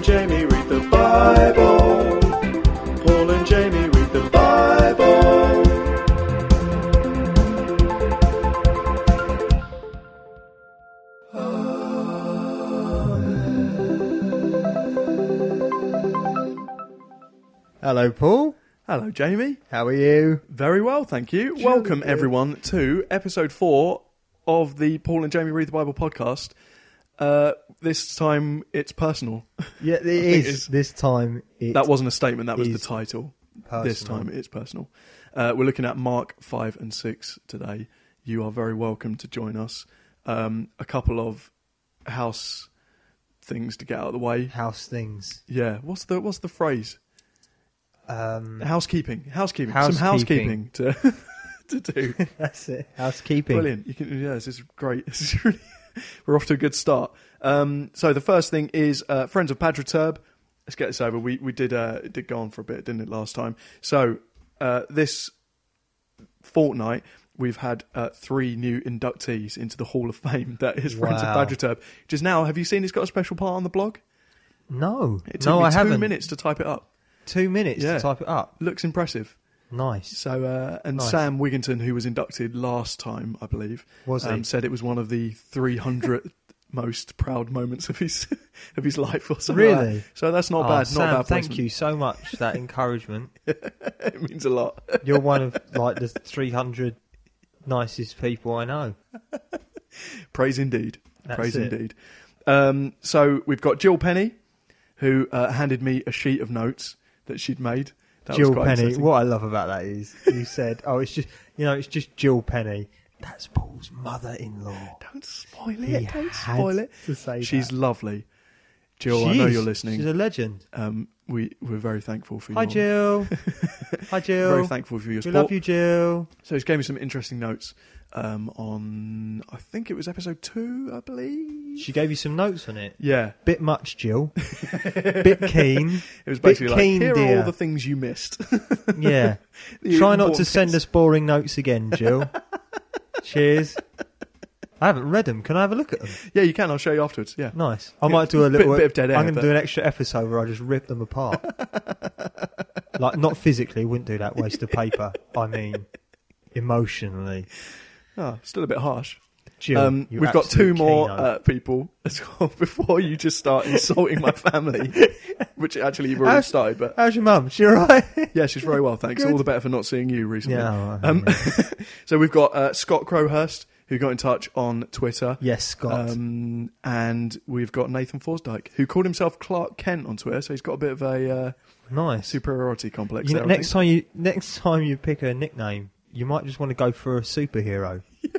and Jamie read the Bible. Paul and Jamie read the Bible. Hello, Paul. Hello, Jamie. How are you? Very well, thank you. Welcome, everyone, to episode four of the Paul and Jamie read the Bible podcast. Uh, this time it's personal. Yeah, it is. This time it that wasn't a statement, that was the is title. personal. This time it's personal. Uh, we're looking at Mark 5 and 6 today. You are very welcome to join us. Um, a couple of house things to get out of the way. House things. Yeah, what's the what's the phrase? Um, Housekeeping. Housekeeping. Some housekeeping Housekeeping. to to do. that's it. Housekeeping. Brilliant. You can, yeah, this is great. This is really, we're off to a good start. Um, so the first thing is uh, friends of Padraturb. Let's get this over. We we did uh, it did go on for a bit, didn't it, last time? So uh, this fortnight we've had uh, three new inductees into the Hall of Fame. That is friends Wow. of Padraturb. Just now, have you seen? It's got a special part on the blog. No, It took no, me I two haven't. minutes to type it up. Two minutes Yeah. to type it up. Looks impressive. Nice. So, uh, and Nice. Sam Wigginton, who was inducted last time, I believe, Was um, said it was one of the 300 most proud moments of his of his life or something. like. Really? So that's not Oh, bad. Sam, not bad. thank placement. you so much. That encouragement. it means a lot. You're one of like the 300 nicest people I know. Praise indeed. That's Praise it. indeed. Um, so we've got Jill Penny, who uh, handed me a sheet of notes that she'd made. That Jill Penny. What I love about that is you said, "Oh, it's just you know, it's just Jill Penny." That's Paul's mother-in-law. Don't spoil He it. Don't had spoil it. to say She's that. lovely. Jill, I know is. you're listening. She's a legend. um, we we're very thankful for you. Hi, Jill. Hi, Jill. very thankful for your we love you, Jill. So he's gave me some interesting notes um, on, I think it was episode two, I believe. She gave you some notes on it. Yeah, Bit much, Jill. Bit keen. it was Bit basically like, keen, here are all the things you missed. Yeah. The Try not to important send us boring notes again, Jill. Cheers. I haven't read them. Can I have a look at them? Yeah, you can. I'll show you afterwards. Yeah. Nice. I might do a bit- little. bit of dead air, I'm going to but- do an extra episode where I just rip them apart. like not physically, wouldn't do that. Waste of paper. I mean, emotionally. Oh, still a bit harsh. Jill, um, you we've got two absolute more uh, people as well before you just start insulting my family, which actually you've already How's- started. But How's your mum? She alright? yeah, she's very well, thanks. All the better for not seeing you recently. yeah. all right, Um. So we've got uh, Scott Crowhurst who got in touch on Twitter. Yes, Scott. Um, and we've got Nathan Forsdyke, who called himself Clark Kent on Twitter, so he's got a bit of a uh, nice. superiority complex. You know, there, I next think. time you next time you pick a nickname, you might just want to go for a superhero.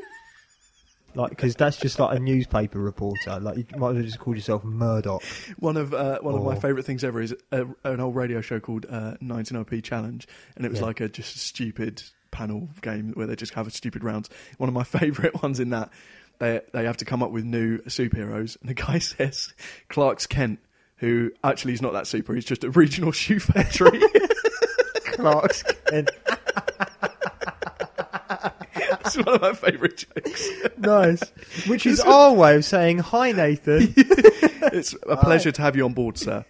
like, because that's just like a newspaper reporter. Like, you might as well just call yourself Murdoch. one of uh, one of my favourite things ever is a, an old radio show called uh, 99p Challenge, and it was Yeah. like a just stupid panel game where they just have a stupid rounds. One of my favourite ones in that they they have to come up with new superheroes, and the guy says Clark's Kent. Who actually is not that super? He's just a regional shoe factory. Clark's Kent. It's one of my favourite jokes. nice. Which is our way of saying hi, Nathan. It's a pleasure to have you on board, sir.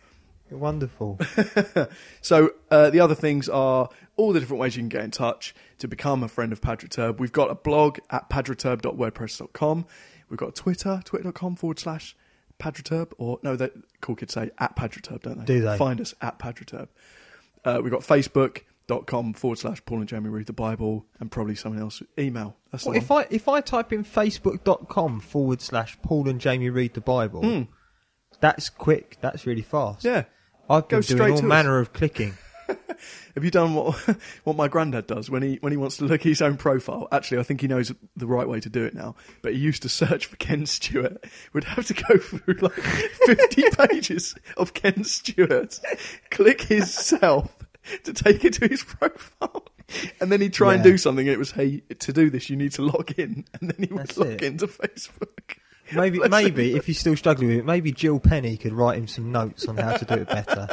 Wonderful. So uh, the other things are all the different ways you can get in touch to become a friend of Padraturb. We've got a blog at padraturb.wordpress.com. We've got Twitter, twitter.com forward slash Padraturb, or no, the cool kids say at Padraturb, don't they? Do they? Find us at Padraturb. Uh, we've got facebook.com forward slash Paul and Jamie read the Bible, and probably someone else. Email. That's Well, one. if I if I type in facebook.com forward slash Paul and Jamie read the Bible, Hmm. that's quick. That's really fast. Yeah. I've Go been straight doing all to us. manner of clicking. Have you done what what my granddad does when he when he wants to look at his own profile? Actually, I think he knows the right way to do it now. But he used to search for Ken Stewart. Would have to go through like fifty pages of Ken Stewart, click his self to take it to his profile, and then he'd try and do something. And it was, hey, to do this, you need to log in, and then he would That's log it. into Facebook. Maybe, Bless maybe if you're still struggling with it, maybe Jill Penny could write him some notes on how to do it better.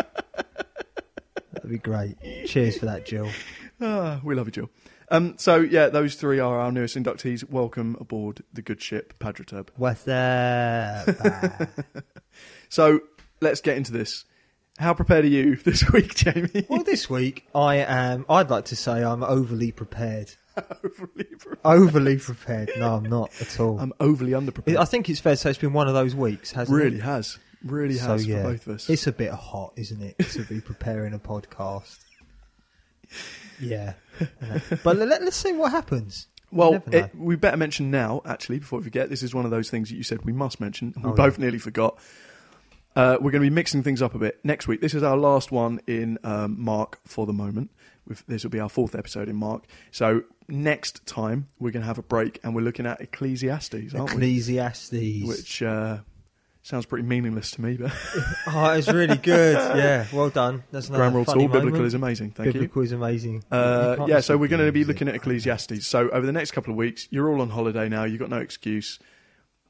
That'd be great. Cheers for that, Jill. Ah, we love you, Jill. Um, so yeah, those three are our newest inductees. Welcome aboard the good ship Padraturb. What's up? So let's get into this. How prepared are you this week, Jamie? Well, this week I am. I'd like to say I'm overly prepared. overly prepared. Overly prepared. No, I'm not at all. I'm overly underprepared. I think it's fair to say it's been one of those weeks, hasn't it? really has. Really So has yeah, for both of us. it's a bit hot, isn't it, to be preparing a podcast? Yeah, but let, us see what happens. Well, never it, we better mention now, actually, before we forget, this is one of those things that you said we must mention. We Oh, both nearly forgot. Uh, we're going to be mixing things up a bit next week. This is our last one in um, Mark for the moment. We've, this will be our fourth episode in Mark. So next time we're going to have a break and we're looking at Ecclesiastes, aren't Ecclesiastes. we? Which uh, sounds pretty meaningless to me, but oh, it's really good. Yeah, well done. That's another grammar funny all biblical moment. is amazing. Thank you. biblical is amazing. Uh, yeah, so we're going to be looking at Ecclesiastes. So over the next couple of weeks, you're all on holiday now. You've got no excuse.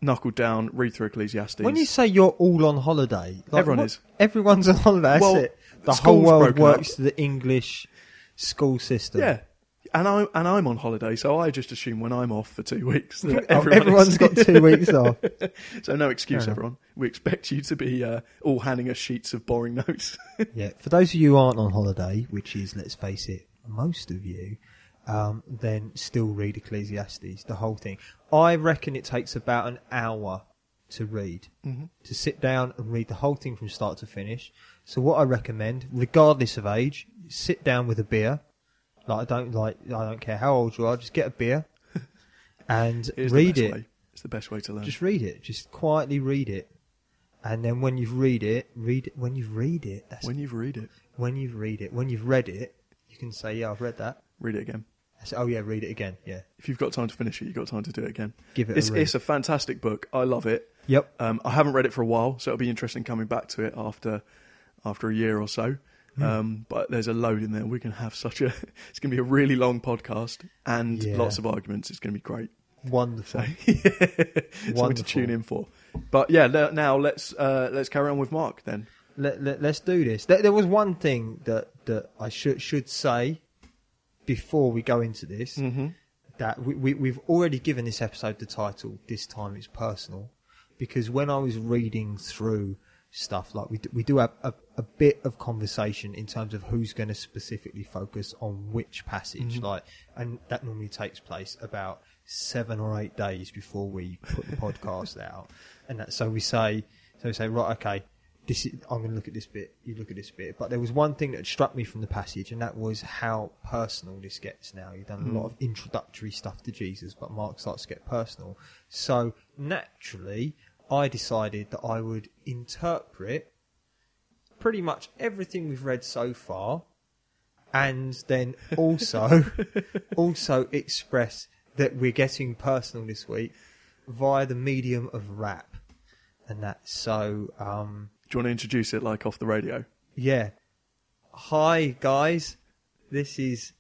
Knuckle down, read through Ecclesiastes. When you say you're all on holiday, like, Everyone what- is. Everyone's on holiday. That's Well, it. The whole world works up. to the English school system. yeah, and I'm and I'm on holiday, so I just assume when I'm off for two weeks, that Oh, everyone has got two weeks off. so no excuse, enough. everyone. We expect you to be uh, all handing us sheets of boring notes. Yeah, for those of you who aren't on holiday, which is, let's face it, most of you, um, then still read Ecclesiastes, the whole thing. I reckon it takes about an hour to read, Mm-hmm. to sit down and read the whole thing from start to finish. So what I recommend, regardless of age, sit down with a beer. Like I don't like, I don't care how old you are, just get a beer and It read it. Way. It's the best way to learn. Just read it. Just quietly read it. And then when you've read it, read it. When you've read it, that's when you read it, when you've read it, when you've read it, you can say, "Yeah, I've read that." read it again. I say, "Oh yeah, read it again." Yeah, If you've got time to finish it, you've got time to do it again. give it It's, a read. it's a fantastic book. I love it. yep. Um, I haven't read it for a while, so it'll be interesting coming back to it after after a year or so. Hmm. Um, but there's a load in there. We can have such a. It's going to be a really long podcast and Yeah. lots of arguments. It's going to be great. Wonderful. So, something to Wonderful. tune in for. But yeah, le- now let's uh, let's carry on with Mark then. Let, let, us do this. There, there was one thing that, that I should should say before we go into this. Mm-hmm. that we, we, we've already given this episode the title this time it's personal because when i was reading through stuff like we do, we do have a, a bit of conversation in terms of who's going to specifically focus on which passage like and that normally takes place about seven or eight days before we put the podcast out and that so we say so we say right okay this is, I'm going to look at this bit, you look at this bit. But there was one thing that struck me from the passage, and that was how personal this gets now. You've done a lot of introductory stuff to Jesus, but Mark starts to get personal. So naturally, I decided that I would interpret pretty much everything we've read so far, and then also also express that we're getting personal this week via the medium of rap. And that's so um, Do you want to introduce it like off the radio? yeah. Hi guys, this is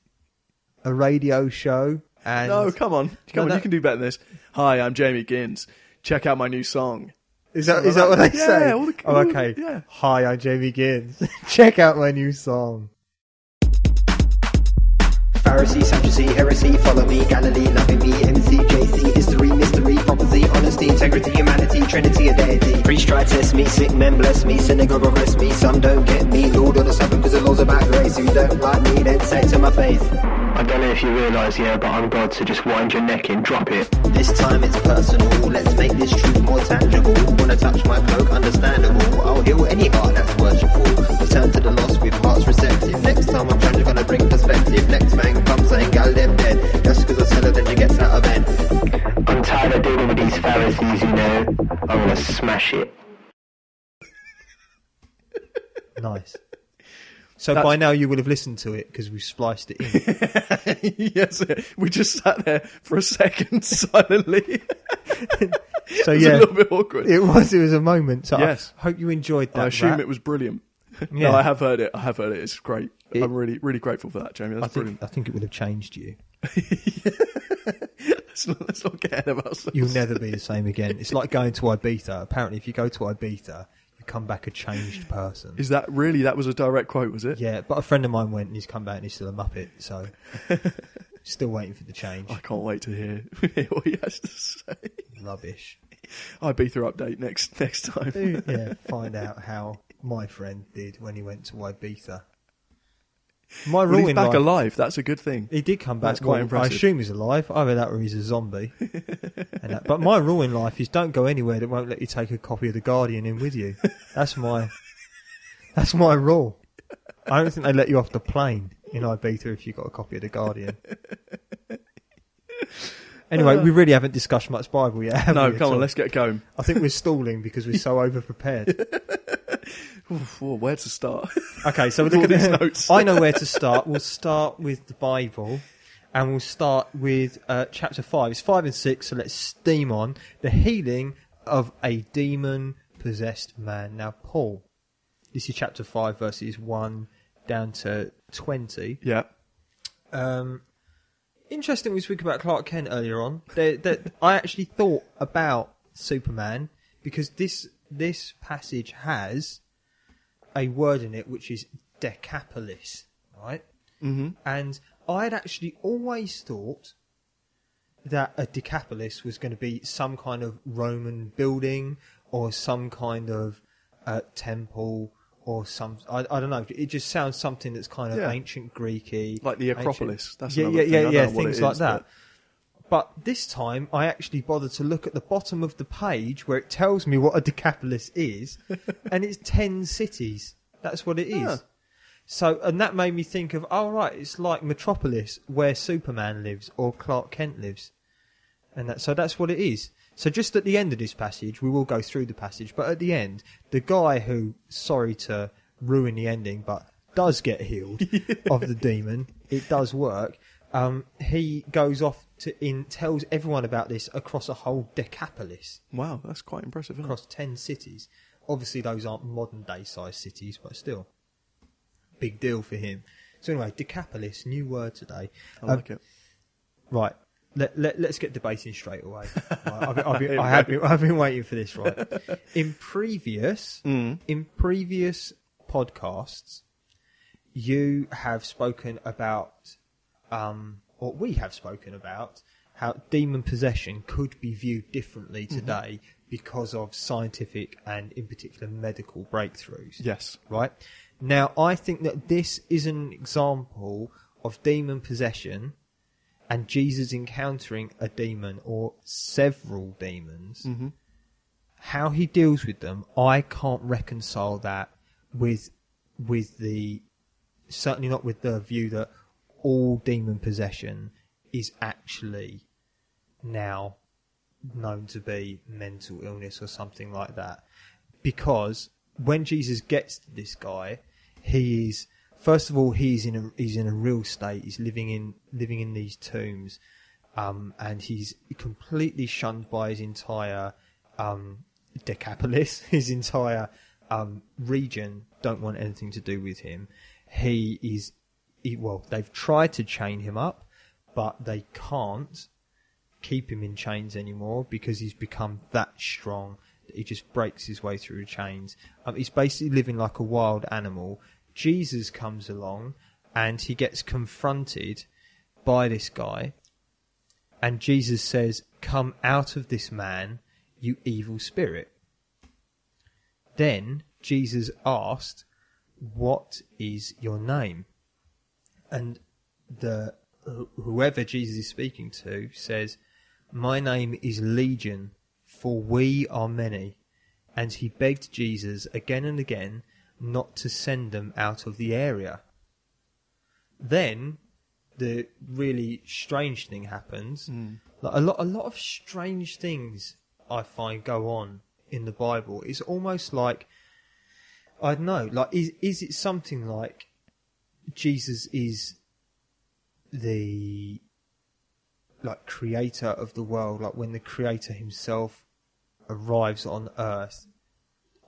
a radio show, and no, come on, come No, on. no. You can do better than this. Hi, I'm Jamie Gins. Check out my new song. is that something is that what they that. say? Yeah, all the- oh, all the- okay. yeah. Hi, I'm Jamie Gins. Check out my new song. Pharisee, Sadducee, heresy, follow me, Galilee, loving me, MC, JC, history, mystery, prophecy, honesty, integrity, humanity, trinity, a deity. Priest try test me, sick men know if you realise, yeah, but I'm God, so just wind your neck in, drop it. This time it's personal, let's make this truth more tangible. Wanna touch my cloak, understandable. I'll heal any heart that's worshipful. Return to the lost with hearts receptive. Next time I'm trying to gonna bring perspective. Next man comes saying, gal, them dead. Just cause I said it, then you get out of bed. I'm tired of dealing with these Pharisees, you know. I'm gonna smash it. Nice. So That's- by now you would have listened to it because we spliced it in. yes, we just sat there for a second silently. So yeah, a little bit awkward. it was it was a moment. So Yes. I hope you enjoyed that. I assume it was brilliant. Yeah. No, I have heard it. I have heard it. It's great. It- I'm really, really grateful for that, Jamie. I think brilliant. I think it would have changed you. Let's not, let's not get ahead of ourselves. You'll never be the same again. It's like going to Ibiza. Apparently, if you go to Ibiza, come back a changed person. Is that really? That was a direct quote, was it? Yeah, but a friend of mine went and he's come back and he's still a muppet. So still waiting for the change. I can't wait to hear, hear what he has to say. Rubbish. Ibiza update next next time. yeah, find out how my friend did when he went to Ibiza. My Well, rule he's in back life, alive. That's a good thing. he did come back. That's quite well, impressive. I assume he's alive. Either that or he's a zombie. that, but my rule in life is don't go anywhere that won't let you take a copy of the Guardian in with you. That's my that's my rule. I don't think they let you off the plane in Ibiza if you got a copy of the Guardian. Anyway, we really haven't discussed much Bible yet. have No, we, at come on, all? let's get going. I think we're stalling because we're so overprepared. Oof, where to start? Okay, so With all these notes. I know where to start. We'll start with the Bible, and we'll start with uh, chapter five. It's five and six, so let's steam on the healing of a demon-possessed man. Now, Paul, this is chapter five, verses one down to twenty. yeah. Um, interesting, we spoke about Clark Kent earlier on. That that I actually thought about Superman because this this passage has a word in it which is decapolis, right? Mm-hmm. And I had actually always thought that a decapolis was going to be some kind of Roman building or some kind of uh, temple or some. I, I don't know. It just sounds something that's kind of Yeah. ancient Greeky, Like the ancient- Acropolis. That's yeah, yeah, yeah, yeah, things like is, that. But this time, I actually bothered to look at the bottom of the page where it tells me what a decapolis is, and it's ten cities. That's what it is. Ah. So, and that made me think of, oh right, it's like Metropolis where Superman lives or Clark Kent lives, and that. So that's what it is. So just at the end of this passage, we will go through the passage, but at the end, the guy who, sorry to ruin the ending, but does get healed of the demon, it does work. Um, he goes off to in tells everyone about this across a whole decapolis Wow, that's quite impressive. Isn't it? across 10 cities. Obviously, those aren't modern day sized cities, but still. Big deal for him. So, anyway, Decapolis, new word today. I Um, like it. Right. Let, let, let's get debating straight away. Right, I've, been- I've, been, I have been, I've been waiting for this, right? In previous, Mm. in previous podcasts, you have spoken about, um, or we have spoken about, how demon possession could be viewed differently Mm-hmm. today because of scientific and, in particular, medical breakthroughs Yes. right? Now, I think that this is an example of demon possession and Jesus encountering a demon or several demons. Mhm. How he deals with them, I can't reconcile that with with the certainly not with the view that all demon possession is actually now known to be mental illness or something like that. Because when Jesus gets to this guy, he is first of all he's in a he's in a real state. He's living in living in these tombs, um, and he's completely shunned by his entire um, Decapolis, his entire um, region. Don't want anything to do with him. He is he, well. They've tried to chain him up, but they can't keep him in chains anymore because he's become that strong that he just breaks his way through the chains. Um, he's basically living like a wild animal. Jesus comes along and he gets confronted by this guy, and Jesus says, Come out of this man, you evil spirit. Then Jesus asked, What is your name? And the whoever Jesus is speaking to says, My name is Legion, for we are many. And he begged Jesus again and again not to send them out of the area. Then the really strange thing happens. Hmm. Like a lot, a lot of strange things I find go on in the Bible. It's almost like I don't know. Like, is is it something like Jesus is the like creator of the world? Like when the creator himself arrives on Earth,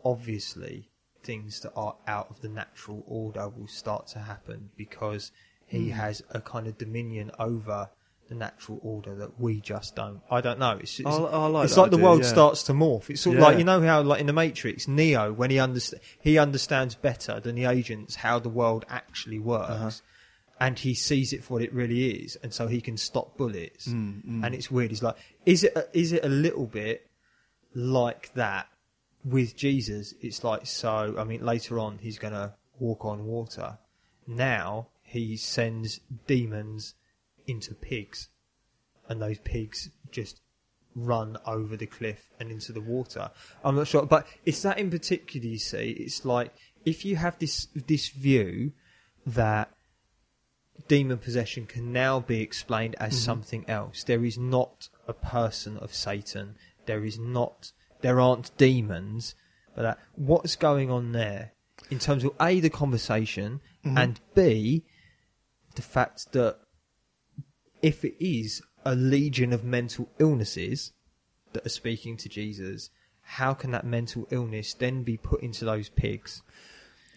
obviously things that are out of the natural order will start to happen because he has a kind of dominion over the natural order that we just don't. I don't know. It's, it's, I- I like it's like the world yeah. starts to morph. It's sort of Yeah. like you know how, like in the Matrix, Neo when he underst- he understands better than the agents how the world actually works, Uh-huh. and he sees it for what it really is, and so he can stop bullets. Mm, mm. And it's weird. He's like, is it a, is it a little bit like that with Jesus, it's like so. I mean, later on, he's going to walk on water. Now he sends demons into pigs, and those pigs just run over the cliff and into the water. I'm not sure, but it's that in particular. You see, it's like if you have this this view that demon possession can now be explained as mm-hmm. something else. There is not a person of Satan. There is not. There aren't demons. But that, what's going on there in terms of a the conversation mm-hmm. and b the fact that if it is a legion of mental illnesses that are speaking to Jesus, how can that mental illness then be put into those pigs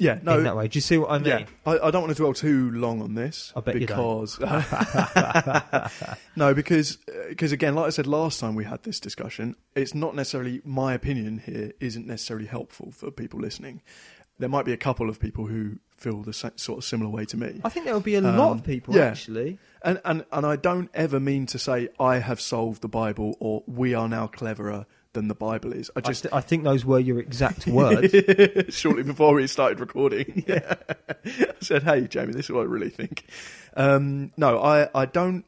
Yeah, no, in that way? Do you see what I mean? Yeah, I, I don't want to dwell too long on this. I bet you don't. because no, because because again, like I said last time we had this discussion, it's not necessarily my opinion here isn't necessarily helpful for people listening. There might be a couple of people who feel the sa- sort of similar way to me, I think there will be a lot Um, of people yeah. actually. and and and I don't ever mean to say I have solved the Bible or we are now cleverer than the Bible is. I I, just th- I think those were your exact words. shortly before we started recording. Yeah. I said, "Hey, Jamie, this is what I really think." Um, no, I, I don't.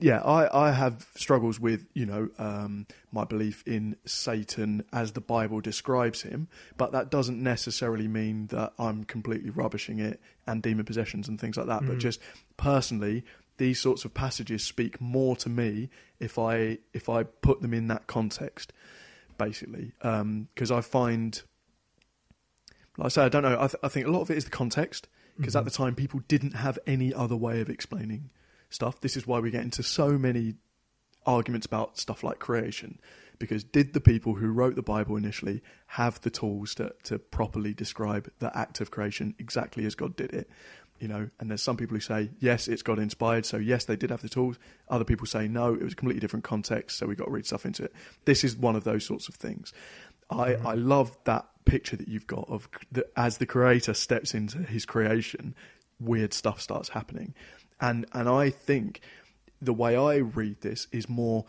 Yeah, I, I have struggles with you know um, my belief in Satan as the Bible describes him, but that doesn't necessarily mean that I'm completely rubbishing it and demon possessions and things like that. But just personally, these sorts of passages speak more to me if I if I put them in that context, basically, um, because I find like I say, I don't know. I, th- I think a lot of it is the context because at mm-hmm. the time people didn't have any other way of explaining stuff. This is why we get into so many arguments about stuff like creation. Because did the people who wrote the Bible initially have the tools to, to properly describe the act of creation exactly as God did it? You know, and there's some people who say yes, it's God inspired, so yes, they did have the tools. Other people say no, it was a completely different context, so we got to read stuff into it. This is one of those sorts of things. I, I love that picture that you've got of that as the creator steps into his creation, weird stuff starts happening, and and I think the way I read this is more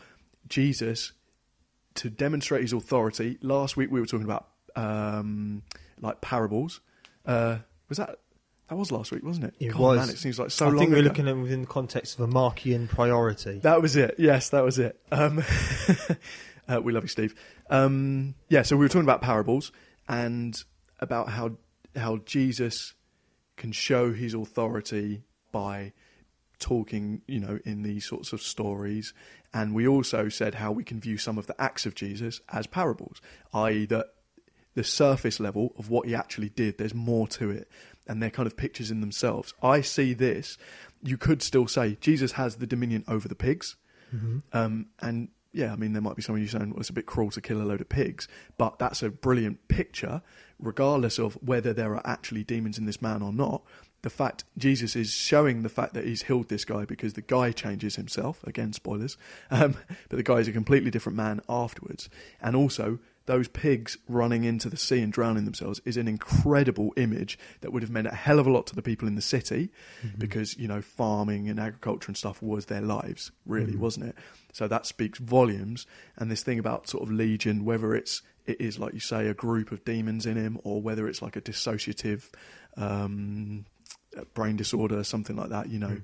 Jesus to demonstrate his authority. Last week we were talking about um, like parables. Uh, was that that was last week, wasn't it? It God, was. Man, it seems like so I long. think we're ago. looking at it within the context of a Markian priority. That was it. Yes, that was it. Um, uh, we love you, Steve. Um, yeah, so we were talking about parables and about how how Jesus can show his authority by talking, you know, in these sorts of stories. And we also said how we can view some of the acts of Jesus as parables, i.e., that the surface level of what he actually did, there's more to it. And they're kind of pictures in themselves. I see this. You could still say Jesus has the dominion over the pigs. Um, and yeah, I mean, there might be some of you saying well, it's a bit cruel to kill a load of pigs, but that's a brilliant picture, regardless of whether there are actually demons in this man or not. The fact Jesus is showing the fact that he's healed this guy because the guy changes himself. Again, spoilers. Um, but the guy is a completely different man afterwards. And also, those pigs running into the sea and drowning themselves is an incredible image that would have meant a hell of a lot to the people in the city mm-hmm. because, you know, farming and agriculture and stuff was their lives, really, mm-hmm. wasn't it? So that speaks volumes. And this thing about sort of legion, whether it's it is like you say a group of demons in him or whether it's like a dissociative um, brain disorder, something like that, you know, mm.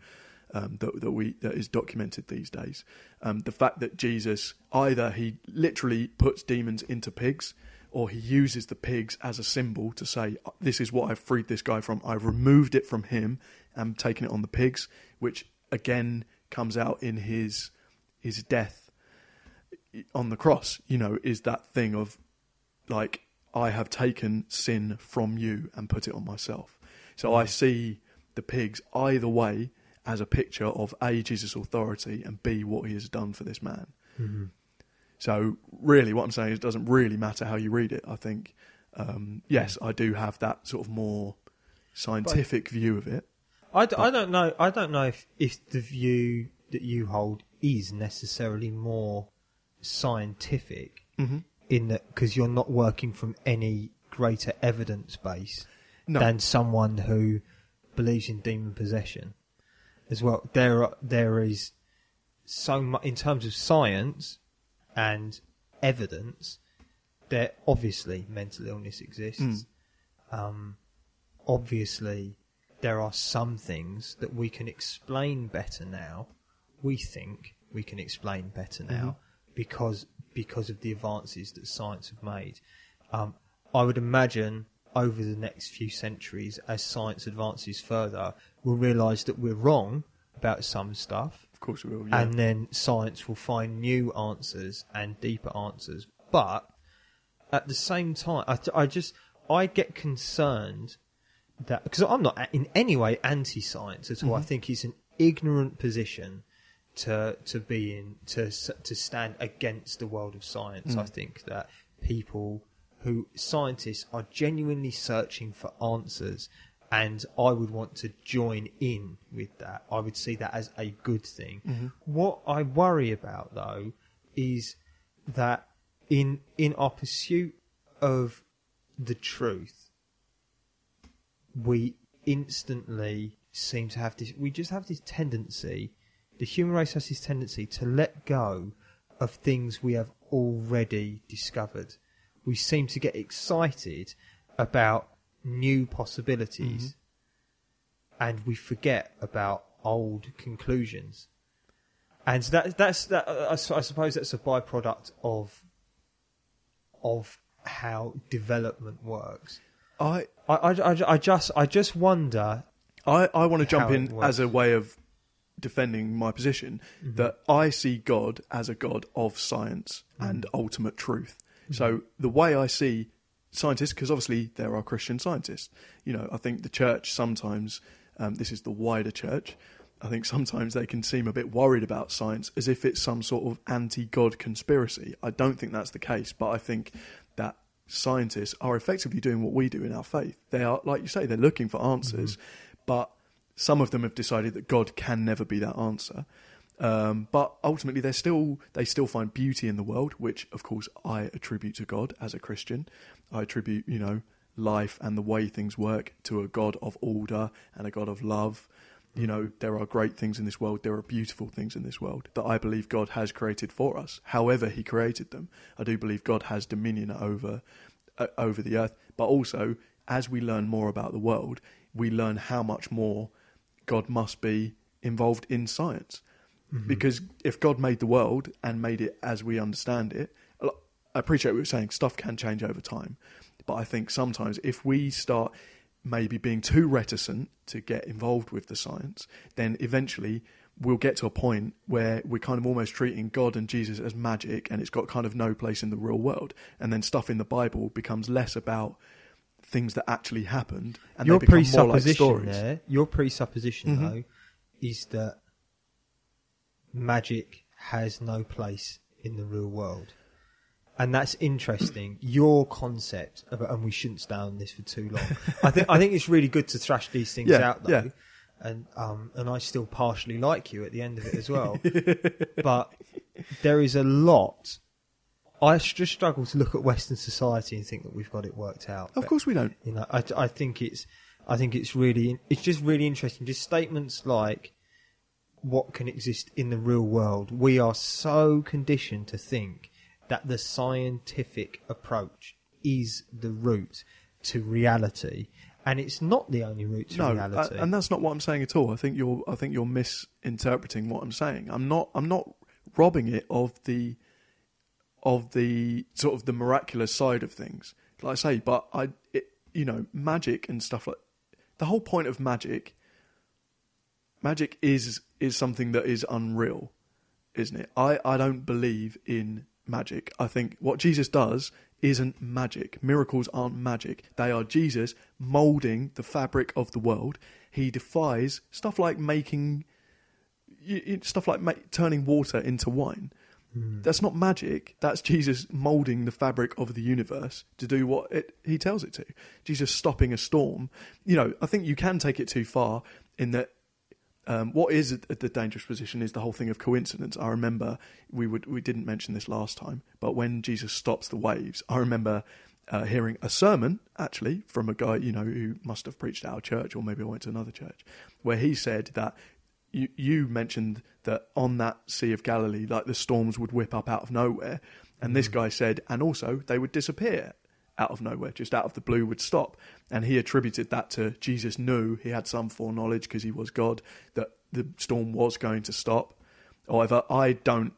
Um, that that we that is documented these days. Um, the fact that Jesus either he literally puts demons into pigs, or he uses the pigs as a symbol to say, "This is what I've freed this guy from. I've removed it from him and taken it on the pigs," which again comes out in his his death on the cross. You know, is that thing of like I have taken sin from you and put it on myself. So I see the pigs either way as a picture of A, Jesus' authority, and B, what he has done for this man. So, really, what I'm saying is it doesn't really matter how you read it. I think, um, yes, I do have that sort of more scientific view of it. I, d- I don't know. I don't know if, if the view that you hold is necessarily more scientific Mm-hmm. in that because you're not working from any greater evidence base No. than someone who believes in demon possession as well. There are, there is so much in terms of science and evidence. there obviously mental illness exists. Um, obviously, there are some things that we can explain better now. We think we can explain better now because because of the advances that science have made. Um, I would imagine over the next few centuries, as science advances further, we'll realise that we're wrong about some stuff, Of course we will. Yeah. and then science will find new answers and deeper answers. But at the same time, I, I just I get concerned that because I'm not in any way anti-science at all. I mm-hmm. think it's an ignorant position to to be in to to stand against the world of science. I mm. think that people who scientists are genuinely searching for answers and I would want to join in with that. I would see that as a good thing. Mm-hmm. What I worry about though is that in in our pursuit of the truth we instantly seem to have this we just have this tendency the human race has this tendency to let go of things we have already discovered we seem to get excited about new possibilities and we forget about old conclusions and that that's that I, I suppose that's a byproduct of of how development works I, I, I, I, I just I just wonder I, I want to jump in as a way of defending my position Mm-hmm. that I see God as a God of science Mm-hmm. and ultimate truth. So the way I see scientists, because obviously there are Christian scientists, you know, I think the church sometimes, um, this is the wider church, I think sometimes they can seem a bit worried about science as if it's some sort of anti God conspiracy. I don't think that's the case, but I think that scientists are effectively doing what we do in our faith. They are, like you say, they're looking for answers, but some of them have decided that God can never be that answer. Um, but ultimately, they still they still find beauty in the world, which of course I attribute to God as a Christian. I attribute, you know, life and the way things work to a God of order and a God of love. You know, there are great things in this world. There are beautiful things in this world that I believe God has created for us. However, He created them, I do believe God has dominion over uh, over the earth. But also, as we learn more about the world, we learn how much more God must be involved in science. Because if God made the world and made it as we understand it, I appreciate what you're saying, stuff can change over time. But I think sometimes if we start maybe being too reticent to get involved with the science, then eventually we'll get to a point where we're kind of almost treating God and Jesus as magic and it's got kind of no place in the real world. And then stuff in the Bible becomes less about things that actually happened and your they become more like presupposition stories. there, your presupposition Mhm. though, is that magic has no place in the real world. And that's interesting. Your concept, of, and we shouldn't stay on this for too long. I think I think it's really good to thrash these things Yeah, out, though. yeah. And um, and I still partially like you at the end of it as well. but there is a lot. I just struggle to look at Western society and think that we've got it worked out. Of But- course we don't. you know, I, I think it's, I think it's really, it's just really interesting. Just statements like, what can exist in the real world. We are so conditioned to think that the scientific approach is the route to reality, and it's not the only route to no, uh, reality. a- and that's not what I'm saying at all. I think you're I think you're misinterpreting what I'm saying. I'm not I'm not robbing it of the of the sort of the miraculous side of things. Like I say, but I it, you know magic and stuff like the whole point of magic. Magic is is something that is unreal, isn't it? I, I don't believe in magic. I think what Jesus does isn't magic. Miracles aren't magic. They are Jesus molding the fabric of the world. He defies stuff like making stuff like ma- turning water into wine. Hmm. That's not magic. That's Jesus molding the fabric of the universe to do what it, he tells it to. Jesus stopping a storm. You know, I think you can take it too far in that um, what is the dangerous position is the whole thing of coincidence. I remember we would we didn't mention this last time, but when Jesus stops the waves, I remember uh, hearing a sermon actually from a guy you know who must have preached at our church or maybe I went to another church, where he said that you, you mentioned that on that Sea of Galilee, like the storms would whip up out of nowhere, and this guy said, and also they would disappear out of nowhere, just out of the blue would stop, and he attributed that to Jesus knew he had some foreknowledge because he was God that the storm was going to stop. However, I don't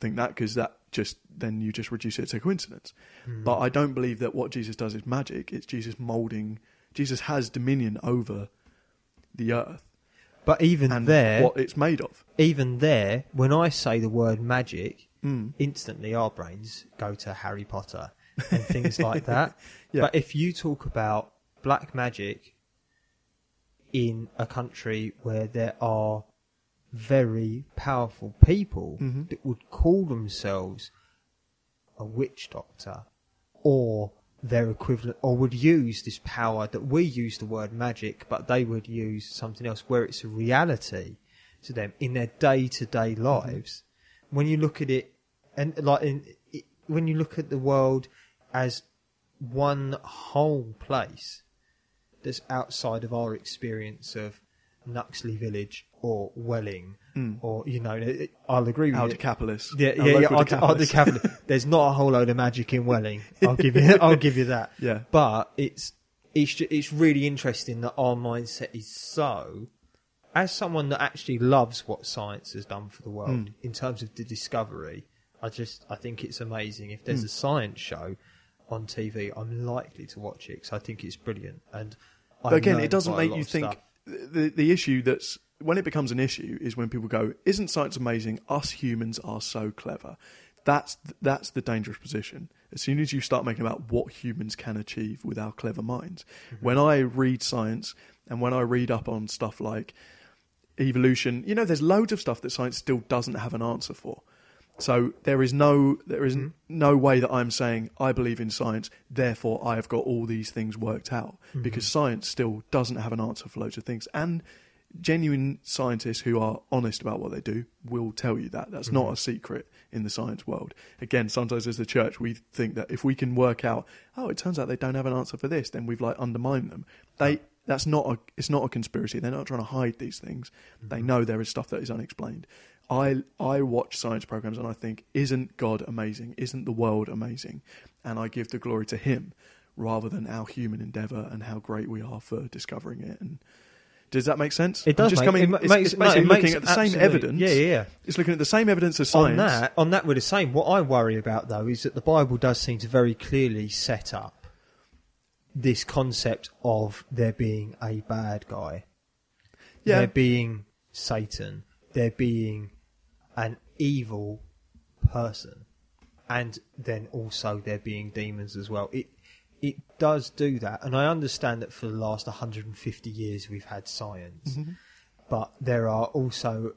think that because that just then you just reduce it to coincidence. But I don't believe that what Jesus does is magic. It's Jesus molding. Jesus has dominion over the earth But even there, what it's made of. even there, when I say the word magic, Mm. instantly our brains go to Harry Potter and things like that. Yeah. But if you talk about black magic in a country where there are very powerful people Mhm. that would call themselves a witch doctor or their equivalent or would use this power that we use the word magic but they would use something else where it's a reality to them in their day-to-day lives when you look at it and like in, it, when you look at the world as one whole place that's outside of our experience of Nuxley Village or Welling Mm. or you know I'll agree with Our you yeah, yeah, yeah. local I'll, Decapolis. I'll Decapolis. There's not a whole load of magic in Welling. I'll give you. I'll give you that. Yeah. But it's it's it's really interesting that our mindset is so. As someone that actually loves what science has done for the world Mm. in terms of the discovery, I just I think it's amazing. If there's Mm. a science show on TV, I'm likely to watch it because I think it's brilliant. And But I again, it doesn't make you think. The, the issue that's when it becomes an issue is when people go, "Isn't science amazing? Us humans are so clever." That's that's the dangerous position. As soon as you start making about what humans can achieve with our clever minds, Mm-hmm. when I read science and when I read up on stuff like evolution, you know, there's loads of stuff that science still doesn't have an answer for. So there is no there is Mm-hmm. no way that I'm saying I believe in science, therefore I have got all these things worked out. Mm-hmm. because science still doesn't have an answer for loads of things. And genuine scientists who are honest about what they do will tell you that. That's not a secret in the science world. Again sometimes as the church we think that if we can work out oh it turns out they don't have an answer for this then we've like undermined them. They that's not a it's not a conspiracy. They're not trying to hide these things. They know there is stuff that is unexplained I I watch science programs and I think, isn't God amazing? Isn't the world amazing? And I give the glory to Him rather than our human endeavour and how great we are for discovering it. And does that make sense? It I'm does just make- coming. it it's, makes- it's no, it basically looking at the same evidence. Yeah, yeah, yeah. It's looking at the same evidence as science. On that, on that, we're the same. What I worry about though is that the Bible does seem to very clearly set up this concept of there being a bad guy, yeah, there being Satan, there being an evil person, and then also there being demons as well. It it does do that, and I understand that for the last 150 years we've had science, but there are also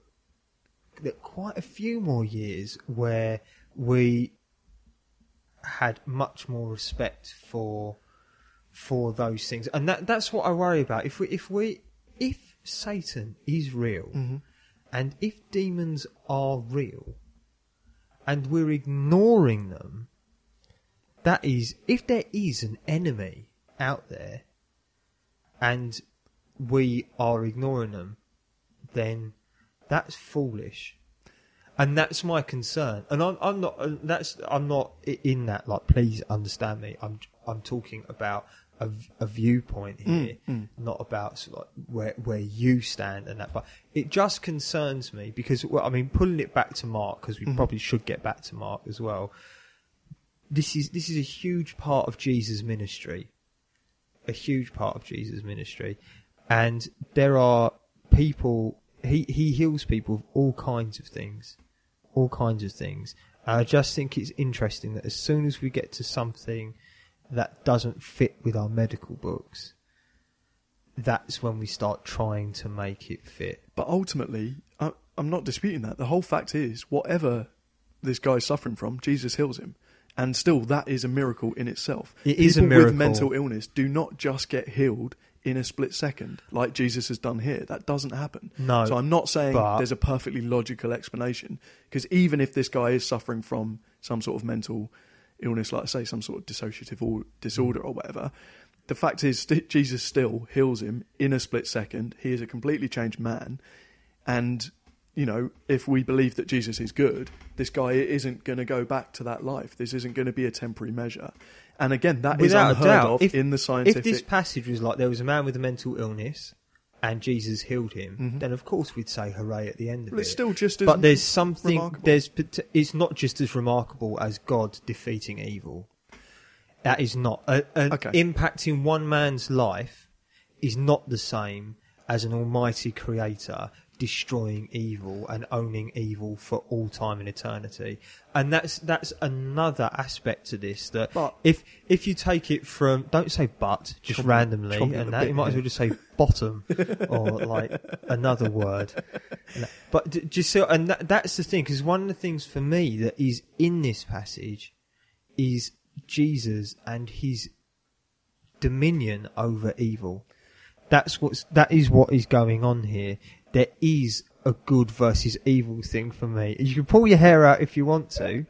quite a few more years where we had much more respect for for those things, and that that's what I worry about. If we if we if Satan is real, Mm-hmm. And if demons are real, and we're ignoring them, that is if there is an enemy out there, and we are ignoring them, then that's foolish and that's my concern. And I'm, I'm not. That's I'm not in that. Like, please understand me. I'm I'm talking about a, a viewpoint here, mm, mm. not about sort of like where where you stand and that. But it just concerns me because well, I mean, pulling it back to Mark because we mm-hmm. probably should get back to Mark as well. This is this is a huge part of Jesus' ministry, a huge part of Jesus' ministry, and there are people. He he heals people of all kinds of things all kinds of things. And I just think it's interesting that as soon as we get to something that doesn't fit with our medical books, that's when we start trying to make it fit. But ultimately, I, I'm not disputing that. The whole fact is, whatever this guy's suffering from, Jesus heals him. And still, that is a miracle in itself. It is a People miracle. with mental illness do not just get healed in a split second, like Jesus has done here. That doesn't happen. No, So I'm not saying but- there's a perfectly logical explanation, because even if this guy is suffering from some sort of mental illness, like say some sort of dissociative or disorder mm. or whatever, the fact is st- Jesus still heals him in a split second. He is a completely changed man, And you know, if we believe that Jesus is good, this guy isn't going to go back to that life. This isn't going to be a temporary measure. And again, that is Without a unheard doubt, of if- in the scientific. If this passage was like there was a man with a mental illness and Jesus healed him, Mhm. then of course we'd say hooray at the end of well, it's it. still just but there's something remarkable. there's it's not just as remarkable as God defeating evil. That is not a, an Okay. impacting one man's life is not the same as an almighty creator destroying evil and owning evil for all time and eternity. And that's that's another aspect to this that But- if if you take it from don't say but just randomly and that you might as well just say bottom or like another word. But just so, and that, that's the thing, because one of the things for me that is in this passage is Jesus and his dominion over evil. That's what's that is what is going on here. There is a good versus evil thing for me. You can pull your hair out if you want to.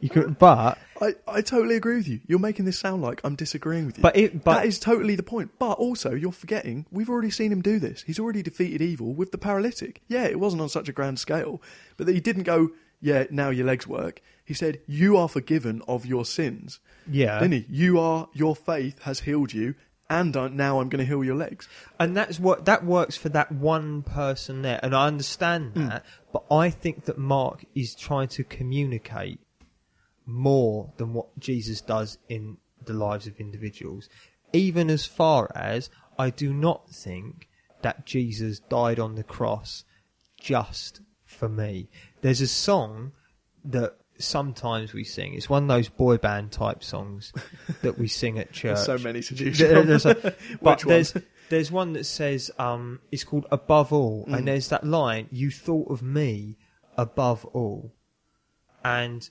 You could, but I, I totally agree with you. You're making this sound like I'm disagreeing with you. But it- but- that is totally the point. But also, you're forgetting we've already seen him do this. He's already defeated evil with the paralytic. Yeah, it wasn't on such a grand scale, but that he didn't go. Yeah, now your legs work. He said, "You are forgiven of your sins." yeah, Didn't he? You are. Your faith has healed you, and uh, now I'm going to heal your legs. And that's what that works for that one person there, and I understand that. But I think that Mark is trying to communicate more than what Jesus does in the lives of individuals. Even as far as I do not think that Jesus died on the cross just for me. There's a song that sometimes we sing. It's one of those boy band type songs that we sing at church. There's so many to choose from. there's a- but there's there's one that says um, it's called above all, Mm. and there's that line: "You thought of me above all." And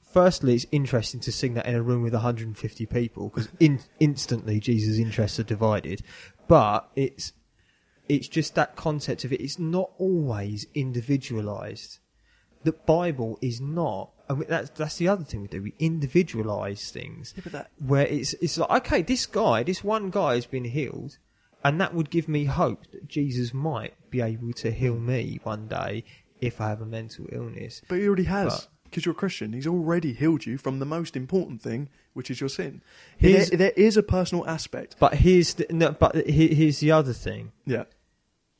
firstly, it's interesting to sing that in a room with 150 people because in, instantly Jesus' interests are divided. But it's it's just that concept of it. It's not always individualized. The Bible is not. I mean, that's that's the other thing we do. We individualize things Yeah, but that- where it's it's like okay, this guy, this one guy has been healed, and that would give me hope that Jesus might be able to heal me one day if I have a mental illness. But he already has. Because you're a Christian, he's already healed you from the most important thing, which is your sin. There, there is a personal aspect. But here's the, no, but he- here's the other thing. Yeah.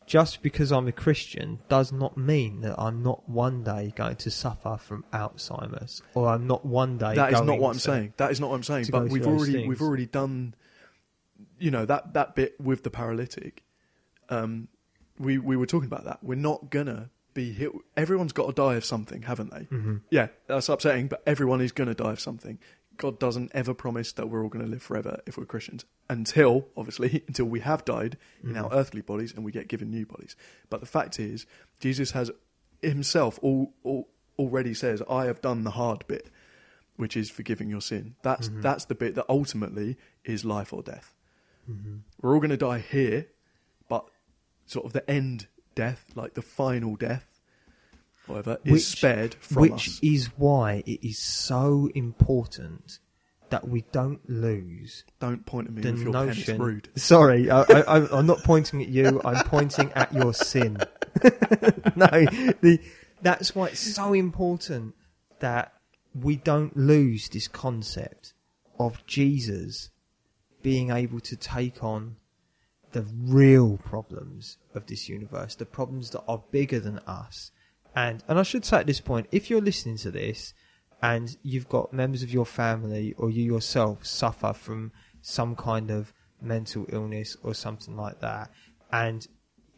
Just because I'm a Christian does not mean that I'm not one day going to suffer from Alzheimer's, or I'm not one day. That is not what I'm to- saying. That is not what I'm saying. But we've already things. we've already done, you know, that that bit with the paralytic. Um, we we were talking about that. We're not gonna be hit. Everyone's got to die of something, haven't they? Mhm. Yeah, that's upsetting. But everyone is gonna die of something. God doesn't ever promise that we're all going to live forever if we're Christians until, obviously, until we have died in our mm-hmm. earthly bodies and we get given new bodies. But the fact is, Jesus has himself all, all, already says, "I have done the hard bit, which is forgiving your sin." That's mm-hmm. that's the bit that ultimately is life or death. Mm-hmm. We're all going to die here, but sort of the end death, like the final death, whatever, is Which- spared from Which us. is why it is so important that we don't lose Don't point at me the with your pen. It's notion. rude. Sorry, I, I'm not pointing at you. I'm pointing at your sin. no, the, that's why it's so important that we don't lose this concept of Jesus being able to take on the real problems of this universe, the problems that are bigger than us. And and I should say at this point, if you're listening to this and you've got members of your family or you yourself suffer from some kind of mental illness or something like that, and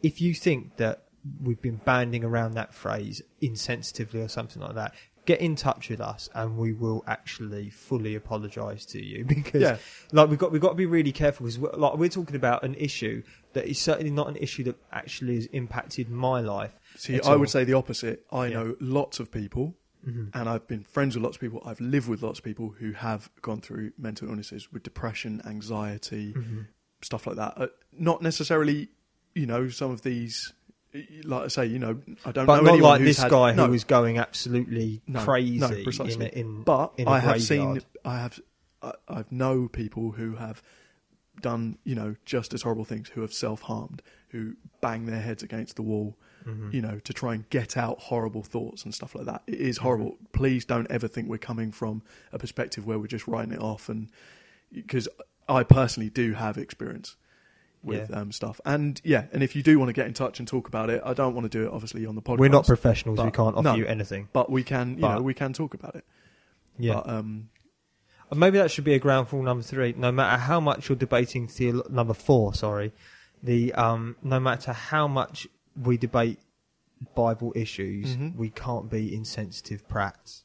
if you think that we've been banding around that phrase insensitively or something like that, get in touch with us and we will actually fully apologise to you because Yeah. like we've got we've got to be really careful because we're, like we're talking about an issue that is certainly not an issue that actually has impacted my life. See, I all. would say the opposite. I Yeah. know lots of people, Mhm. and I've been friends with lots of people. I've lived with lots of people who have gone through mental illnesses with depression, anxiety, Mhm. stuff like that. Uh, not necessarily, you know, some of these. Like I say, you know, I don't but know not anyone like who's this had- guy no, who was going absolutely No, crazy no, in, precisely. a, in But in I have seen. I have, I, I've know people who have done, you know, just as horrible things, who have self harmed, who bang their heads against the wall, you know, to try and get out horrible thoughts and stuff like that. It Mm-hmm. horrible. Please don't ever think we're coming from a perspective where we're just writing it off, and because I personally do have experience with Yeah. um, stuff, and yeah, and if you do want to get in touch and talk about it, I don't want to do it obviously on the podcast. We're not professionals. we can't offer no. you anything. but we can, you But- know, we can talk about it. Yeah. But, um, And Maybe that should be a ground rule number three. No matter how much you're debating theolo- number four, sorry, the um, no matter how much we debate Bible issues, Mhm. we can't be insensitive prats.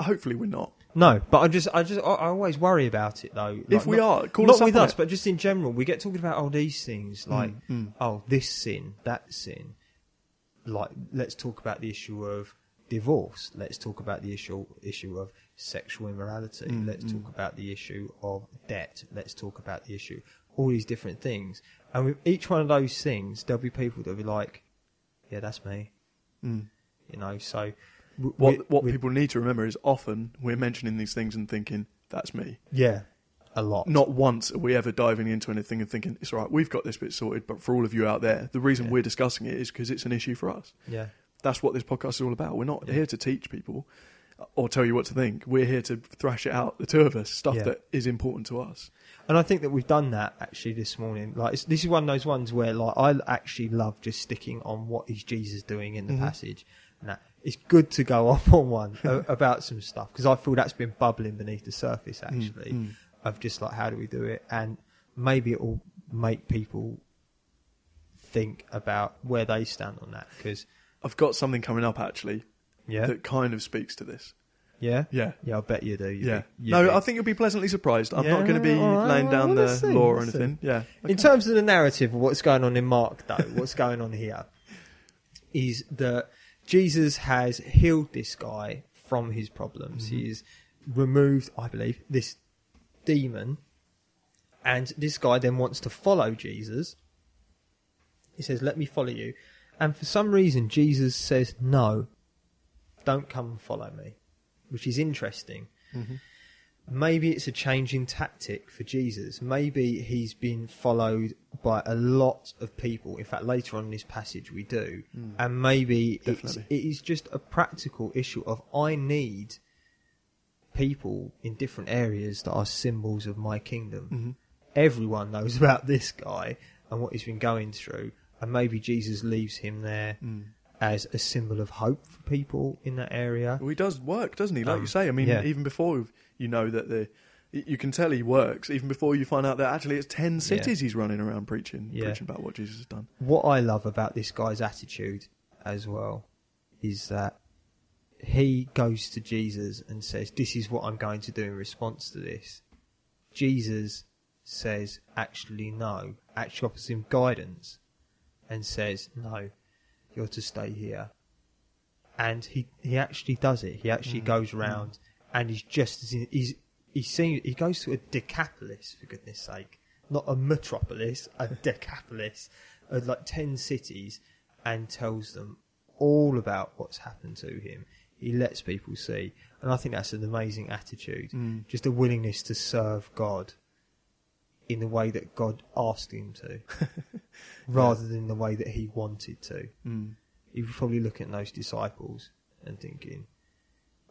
hopefully, we're not. No, but I just, I just, I, I always worry about it though. If we not, are, call not us with us, it. but just in general, we get talking about all these things like, mm. oh, this sin, that sin. Like, let's talk about the issue of divorce. Let's talk about the issue issue of sexual immorality. Mm, let's mm. talk about the issue of debt. Let's talk about the issue all these different things. And with each one of those things, there'll be people that'll be like, "Yeah, that's me," Mm. you know. So, w- What we- what we- people need to remember is often we're mentioning these things and thinking that's me. yeah, a lot. Not once are we ever diving into anything and thinking it's all right. We've got this bit sorted, but for all of you out there, the reason Yeah. we're discussing it is because it's an issue for us. yeah. That's what this podcast is all about. We're not Yeah. here to teach people or tell you what to think. We're here to thrash it out, the two of us, stuff Yeah. that is important to us. And I think that we've done that actually this morning. Like it's, this is one of those ones where like I actually love just sticking on what is Jesus doing in the Mhm. passage. And that it's good to go off on one about some stuff because I feel that's been bubbling beneath the surface actually mm. of just like how do we do it and maybe it will make people think about where they stand on that because I've got something coming up actually yeah that kind of speaks to this. Yeah Yeah. yeah I bet you do you Yeah. You no, do. I think you'll be pleasantly surprised. I'm not going to be right, laying down well, the see, law or let's see. anything. Yeah. In terms of the narrative of what's going on in Mark, though, what's going on here is that Jesus has healed this guy from his problems. Mm-hmm. He has removed, I believe, this demon, and this guy then wants to follow Jesus. He says, Let me follow you. And for some reason, Jesus says, No, don't come and follow me, which is interesting mm-hmm. maybe it's a change in tactic for Jesus. Maybe he's been followed by a lot of people. In fact, later on in this passage we do, mm. and maybe it's, it is just a practical issue of I need people in different areas that are symbols of my kingdom. Mm-hmm. Everyone knows about this guy and what he's been going through, and maybe Jesus leaves him there. Mm. As a symbol of hope for people in that area. Well, he does work, doesn't he? Like Um, you say. I mean, yeah. even before you know that the, you can tell he works. Even before you find out that actually it's ten cities he's running around preaching, Yeah. preaching about what Jesus has done. what I love about this guy's attitude as well is that he goes to Jesus and says, This is what I'm going to do in response to this. Jesus says, Actually, no. Actually offers him guidance and says, No, you're to stay here. And he, he actually does it. He actually goes round and he's just as he's he seems he goes to a decapolis for goodness sake, not a metropolis, a decapolis of like ten cities, and tells them all about what's happened to him. He lets people see, and I think that's an amazing attitude. Mm. Just a willingness to serve God in the way that God asked him to, rather than the way that he wanted to. Mm. He was probably looking at those disciples and thinking,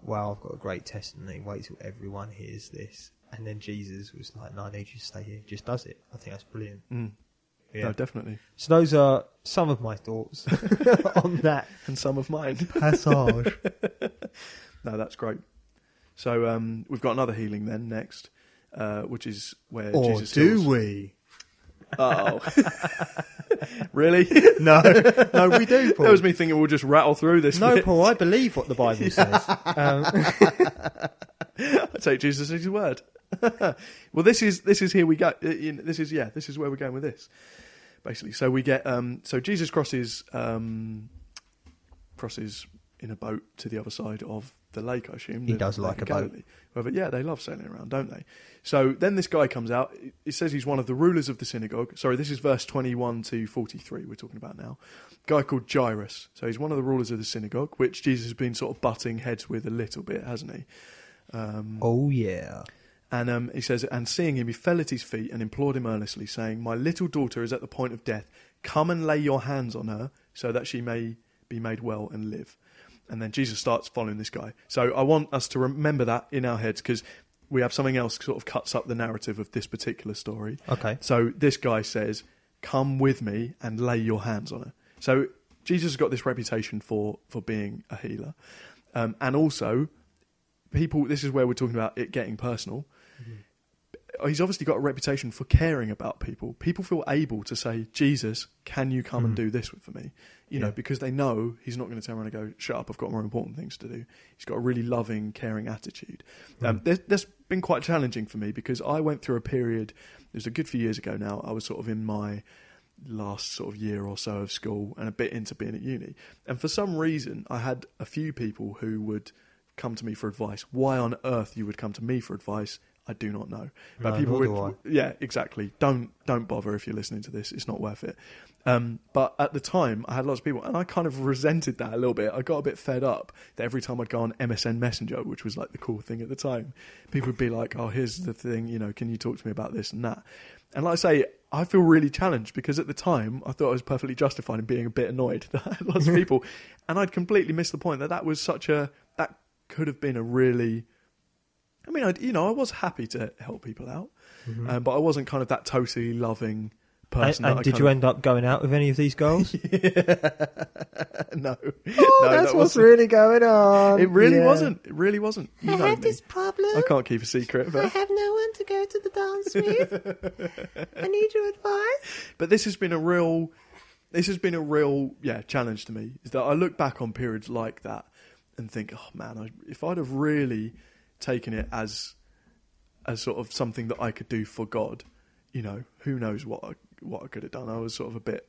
wow, I've got a great testimony. Wait till everyone hears this. And then Jesus was like, no, I need you to stay here. Just does it. I think that's brilliant. Mm. Yeah. No, definitely. So those are some of my thoughts on that And some of mine. passage. no, that's great. So um, we've got another healing then next, uh, which is where Jesus is. or Jesus do heals. we? Oh, really? No, no, we do, Paul. That was me thinking we'll just rattle through this. No, bit. Paul, I believe what the Bible says. Um, I take Jesus at his word. well, this is this is here we go. Uh, This is yeah. This is where we're going with this. Basically, so we get um, so Jesus crosses um, crosses in a boat to the other side of the lake. I assume He the does like a boat. Galilee. However, yeah, they love sailing around, don't they? So then this guy comes out. It says he's one of the rulers of the synagogue. Sorry, this is verse twenty-one to forty-three. We're talking about now. guy called Jairus. So he's one of the rulers of the synagogue, which Jesus has been sort of butting heads with a little bit, hasn't he? Um, oh yeah. and um, he says, and seeing him, he fell at his feet and implored him earnestly, saying, My little daughter is at the point of death. Come and lay your hands on her, so that she may be made well and live. And then Jesus starts following this guy. So I want us to remember that in our heads because we have something else sort of cuts up the narrative of this particular story. Okay. So this guy says, "Come with me and lay your hands on her." So Jesus has got this reputation for for being a healer, um, and also people. This is where we're talking about it getting personal. He's obviously got a reputation for caring about people. People feel able to say, "Jesus, can you come and do this for me?" You know, because they know he's not going to turn around and go, "Shut up! I've got more important things to do." He's got a really loving, caring attitude. Um, there's, that's been quite challenging for me because I went through a period. It was a good few years ago now. I was sort of in my last sort of year or so of school and a bit into being at uni. And for some reason, I had a few people who would come to me for advice. Why on earth you would come to me for advice, I do not know. But No, people would, yeah, exactly. Don't don't bother if you're listening to this. It's not worth it. Um, but at the time, I had lots of people, and I kind of resented that a little bit. I got a bit fed up that every time I'd go on MSN Messenger, which was like the cool thing at the time, people would be like, "Oh, here's the thing. You know, can you talk to me about this and that?" And like I say, I feel really challenged because at the time I thought I was perfectly justified in being a bit annoyed that I had lots of people, and I'd completely missed the point that that was such a that could have been a really I mean, I, you know, I was happy to help people out, um, but I wasn't kind of that totally loving Mm-hmm. And, person. and did you of- end up going out with any of these girls? no, oh, No, that's that what's wasn't- really going on. it really Yeah. wasn't. It really wasn't. You I know have me. this problem. I can't keep a secret, But... I have no one to go to the dance with. I need your advice. but this has been a real, this has been a real yeah challenge to me. Is that I look back on periods like that and think, oh man, I, if I'd have really taken it as as sort of something that I could do for God, you know, who knows what I, what I could have done. I was sort of a bit,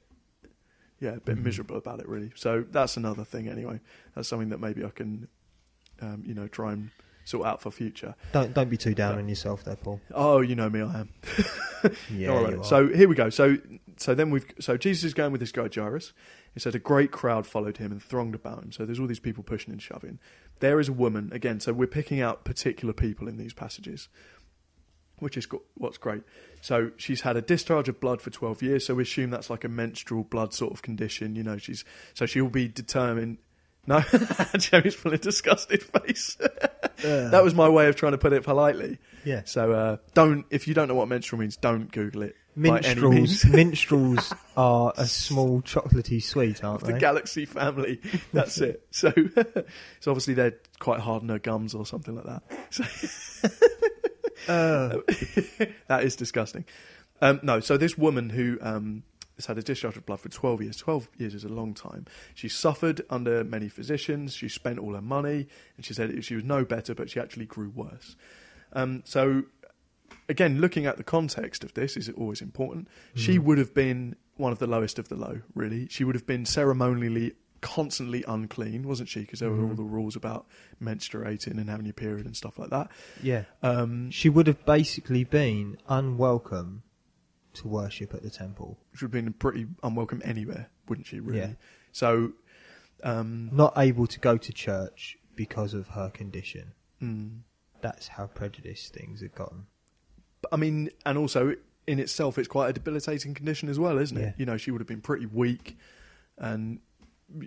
yeah, a bit Mm-hmm. miserable about it, really. So that's another thing, anyway. That's something that maybe I can, um, you know, try and sort out for future. Don't don't be too down on yourself, there, Paul. Oh, you know me, I am. Yeah, All right. So here we go. So so then we've so Jesus is going with this guy Jairus. It said a great crowd followed him and thronged about him. So there's all these people pushing and shoving. There is a woman again. So we're picking out particular people in these passages, which is go- what's great. So she's had a discharge of blood for 12 years. So we assume that's like a menstrual blood sort of condition. You know, she's so she will be determined. No, Jamie's pulling a disgusted face. that was my way of trying to put it politely. Yeah. So uh, don't if you don't know what menstrual means, don't Google it. By any means. Minstrels, minstrels are a small chocolatey sweet, aren't they? the? Galaxy family. That's it. So, so obviously they're quite hard on her gums or something like that. So Uh, that is disgusting. Um, no, so this woman who um, has had a discharge of blood for 12 years, 12 years is a long time. She suffered under many physicians. She spent all her money, and she said she was no better, but she actually grew worse. Um, so, again, looking at the context of this is always important. She would have been one of the lowest of the low, really. She would have been ceremonially constantly unclean, wasn't she? Because there were all the rules about menstruating and having your period and stuff like that. yeah. Um, She would have basically been unwelcome to worship at the temple. which would have been pretty unwelcome anywhere, wouldn't she? Really. Yeah. So, um, Not able to go to church because of her condition. mm, That's how prejudiced things have gotten. I mean, and also in itself, it's quite a debilitating condition as well, isn't it? Yeah. You know, she would have been pretty weak, and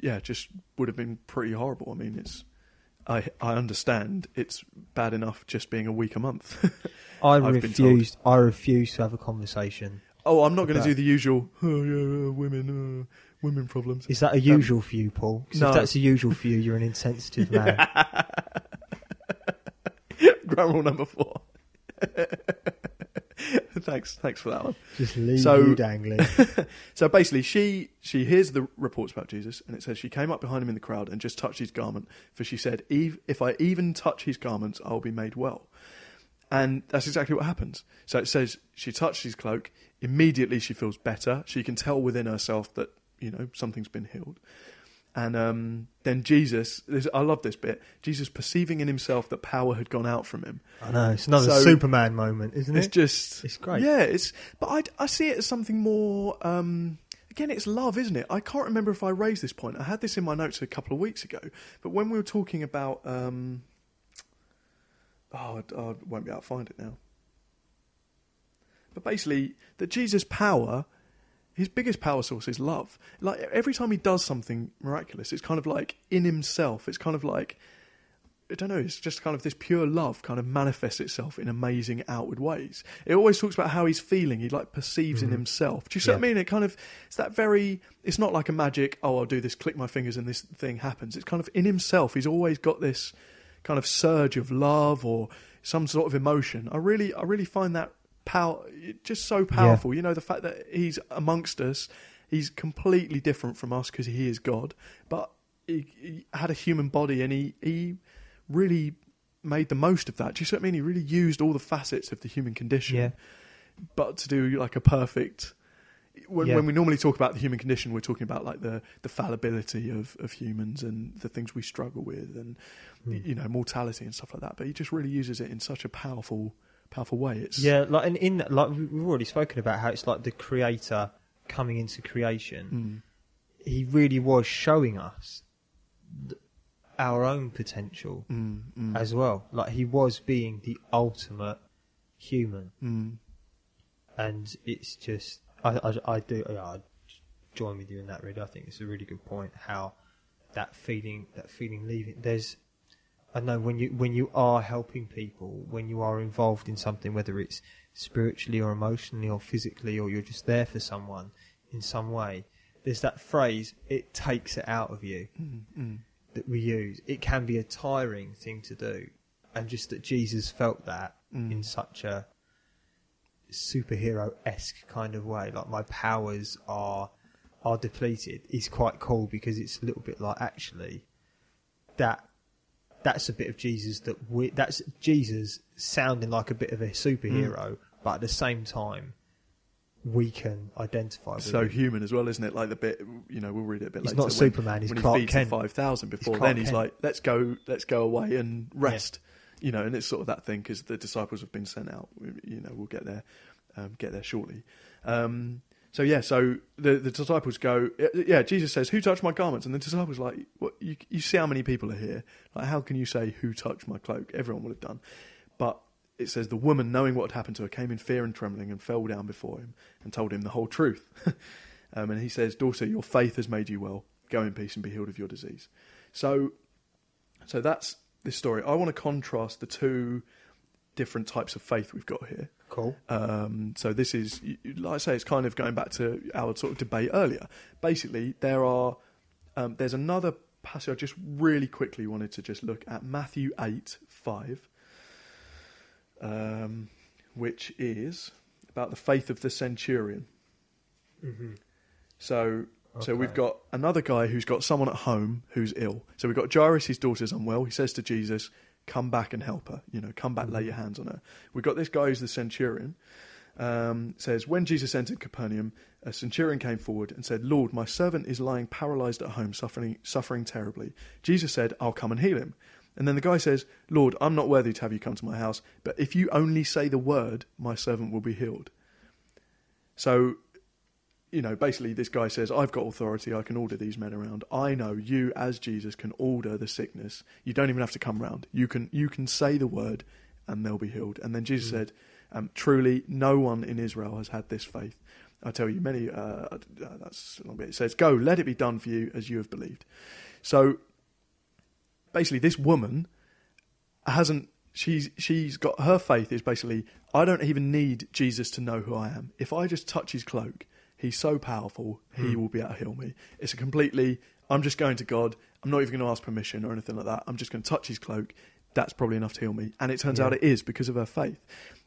yeah, just would have been pretty horrible. I mean, it's. I I understand it's bad enough just being a week a month. I I've been told. refused. I refused to have a conversation. oh, I'm not going to do the usual. Oh yeah, uh, women, uh, women problems. Is that a usual for you, Paul? no. If that's a usual for you, you're an insensitive man. Grammar rule number four. thanks, thanks for that one. Just leave So- you dangling. So basically, she she hears the reports about Jesus, and it says she came up behind him in the crowd and just touched his garment, for she said, "Eve, if I even touch his garments, I'll be made well." And that's exactly what happens. So it says she touched his cloak. Immediately, she feels better. She can tell within herself that you know something's been healed. And um, then Jesus, this, I love this bit. Jesus perceiving in himself that power had gone out from him. I know it's another So- Superman moment, isn't It's it? It's just It's great. Yeah, it's but I I see it as something more. Um, again, it's love, isn't it? I can't remember if I raised this point. I had this in my notes a couple of weeks ago, but when we were talking about, um, oh, I, I won't be able to find it now. But basically, that Jesus' power. His biggest power source is love. Like every time he does something miraculous, it's kind of like in himself. It's kind of like I don't know. It's just kind of this pure love kind of manifests itself in amazing outward ways. It always talks about how he's feeling. He like perceives in mm-hmm. himself. Do you see what I mean? It kind of it's that very. It's not like a magic. Oh, I'll do this. Click my fingers and this thing happens. It's kind of in himself. He's always got this kind of surge of love or some sort of emotion. I really, I really find that power just so powerful. You know, the fact that he's amongst us. He's completely different from us because he is God, but he, he had a human body and he he really made the most of that. Do you see what I mean? He really used all the facets of the human condition, Yeah. but to do like a perfect. When, Yeah. when we normally talk about the human condition, we're talking about like the, the fallibility of, of humans and the things we struggle with, and Hmm. you know mortality and stuff like that. But he just really uses it in such a powerful powerful way. It's Yeah, like and in like we- we've already spoken about how it's like the creator coming into creation. Mm, He really was showing us th- our own potential mm, mm, as well. Like he was being the ultimate human, mm, and it's just I I, I do yeah, I join with you in that. Really, I think it's a really good point. How that feeling that feeling leaving there's I know when you when you are helping people, when you are involved in something, whether it's spiritually or emotionally or physically, or you're just there for someone in some way, there's that phrase "it takes it out of you" mm, mm. that we use. It can be a tiring thing to do, and just that Jesus felt that Mm. in such a superhero esque kind of way. Like my powers are are depleted. Is quite cool because it's a little bit like actually that that's a bit of Jesus that we that's Jesus sounding like a bit of a superhero, but at the same time we can identify with so him. human as well, isn't it? Like the bit, you know, we'll read it a bit He's later. not when- Superman, he's when Clark he feeds Kent. the five thousand. Before Clark then, he's Kent. like, "Let's go, let's go away and rest." You know, and it's sort of that thing because the disciples have been sent out. You know, we'll get there, um, get there shortly. Um, so yeah, so the the disciples go. Yeah, Jesus says, "Who touched my garments?" And the disciples like, "What? You, you see how many people are here? Like, how can you say who touched my cloak? Everyone would have done." But it says the woman, knowing what had happened to her, came in fear and trembling and fell down before him and told him the whole truth. um, and he says, "Daughter, your faith has made you well. Go in peace and be healed of your disease." So, so that's this story. I want to contrast the two different types of faith we've got here. cool. Um, so this is, like I say, it's kind of going back to our sort of debate earlier. Basically, there are um, there's another passage I just really quickly wanted to just look at Matthew eight five, um, which is about the faith of the centurion. Mm-hmm. So. So we've got another guy who's got someone at home who's ill. So we've got Jairus, his daughter's unwell. He says to Jesus, "Come back and help her. You know, come back, lay your hands on her." We've got this guy who's the centurion. Um, says when Jesus entered Capernaum, a centurion came forward and said, "Lord, my servant is lying paralyzed at home, suffering suffering terribly." Jesus said, "I'll come and heal him." And then the guy says, "Lord, I'm not worthy to have you come to my house, but if you only say the word, my servant will be healed." So you know, basically, this guy says, I've got authority, I can order these men around. I know you, as Jesus, can order the sickness. You don't even have to come round. You can, you can say the word and they'll be healed. And then Jesus said, um, Truly, no one in Israel has had this faith. I tell you, many, uh, uh, that's a long bit. It says, Go, let it be done for you as you have believed. So basically, this woman hasn't she's she's got her faith is basically I don't even need Jesus to know who I am. If I just touch his cloak, he's so powerful, he will be able to heal me. It's a completely I'm just going to God. I'm not even going to ask permission or anything like that. I'm just going to touch his cloak. That's probably enough to heal me. And it turns Yeah. out it is because of her faith.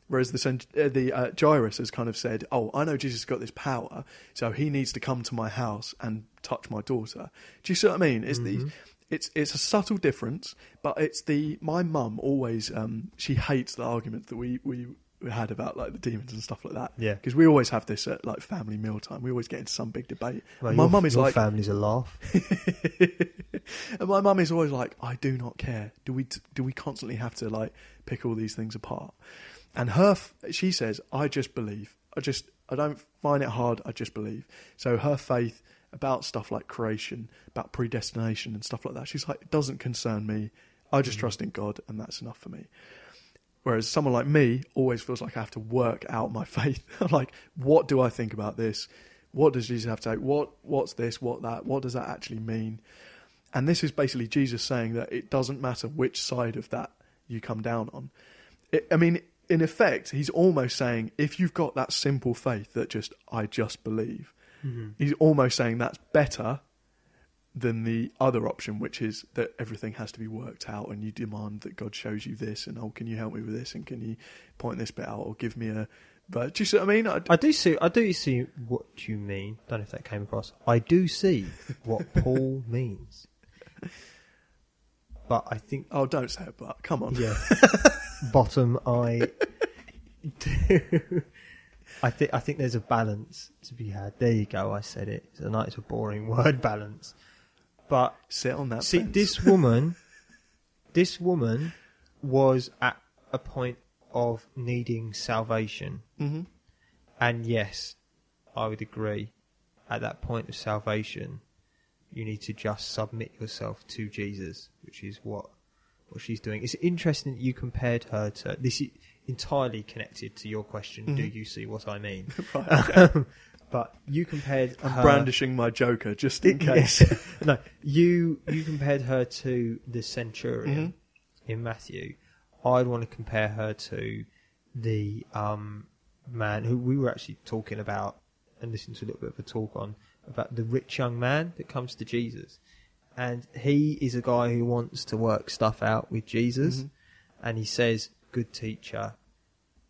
Whereas the uh, the uh, Jairus has kind of said, "Oh, I know Jesus has got this power, so he needs to come to my house and touch my daughter." Do you see what I mean? It's the it's it's a subtle difference, but it's the my mum always um, she hates the argument that we we had about like the demons and stuff like that. Yeah. because we always have this at like family mealtime. We always get into some big debate. Well, And my your- mum is your like, family's a laugh. and my mum is always like, I do not care. Do we do we constantly have to like pick all these things apart? And her, she says, I just believe. I just I don't find it hard. I just believe. So her faith about stuff like creation, about predestination and stuff like that, she's like, it doesn't concern me. I just mm. trust in God, and that's enough for me. Whereas someone like me always feels like I have to work out my faith. like, what do I think about this? What does Jesus have to say? What what's this? What that? What does that actually mean? And this is basically Jesus saying that it doesn't matter which side of that you come down on. It, I mean, in effect, he's almost saying if you've got that simple faith that just I just believe, mm-hmm. he's almost saying that's better than the other option, which is that everything has to be worked out and you demand that God shows you this and oh, can you help me with this and can you point this bit out or give me a. But do you see what I mean? I, I do see. I do see what you mean. Don't know if that came across. I do see what Paul means, but I think oh, don't say it, but come on. yeah, bottom I do. I think I think there's a balance to be had. There you go. I said it. It's a nice, a boring word, balance. But Sit on that. See, fence. this woman, this woman was at a point of needing salvation. Mhm. And yes, I would agree. At that point of salvation, you need to just submit yourself to Jesus, which is what what she's doing. It's interesting that you compared her to this. Is entirely connected to your question. Do Mhm. you see what I mean? Right, okay. But you compared. I'm her, brandishing my joker just in case. Yes. no, you you compared her to the centurion Mm-hmm. in Matthew. I'd want to compare her to the um, man who we were actually talking about and listening to a little bit of a talk on about the rich young man that comes to Jesus, and he is a guy who wants to work stuff out with Jesus, Mhm. and he says, "Good teacher,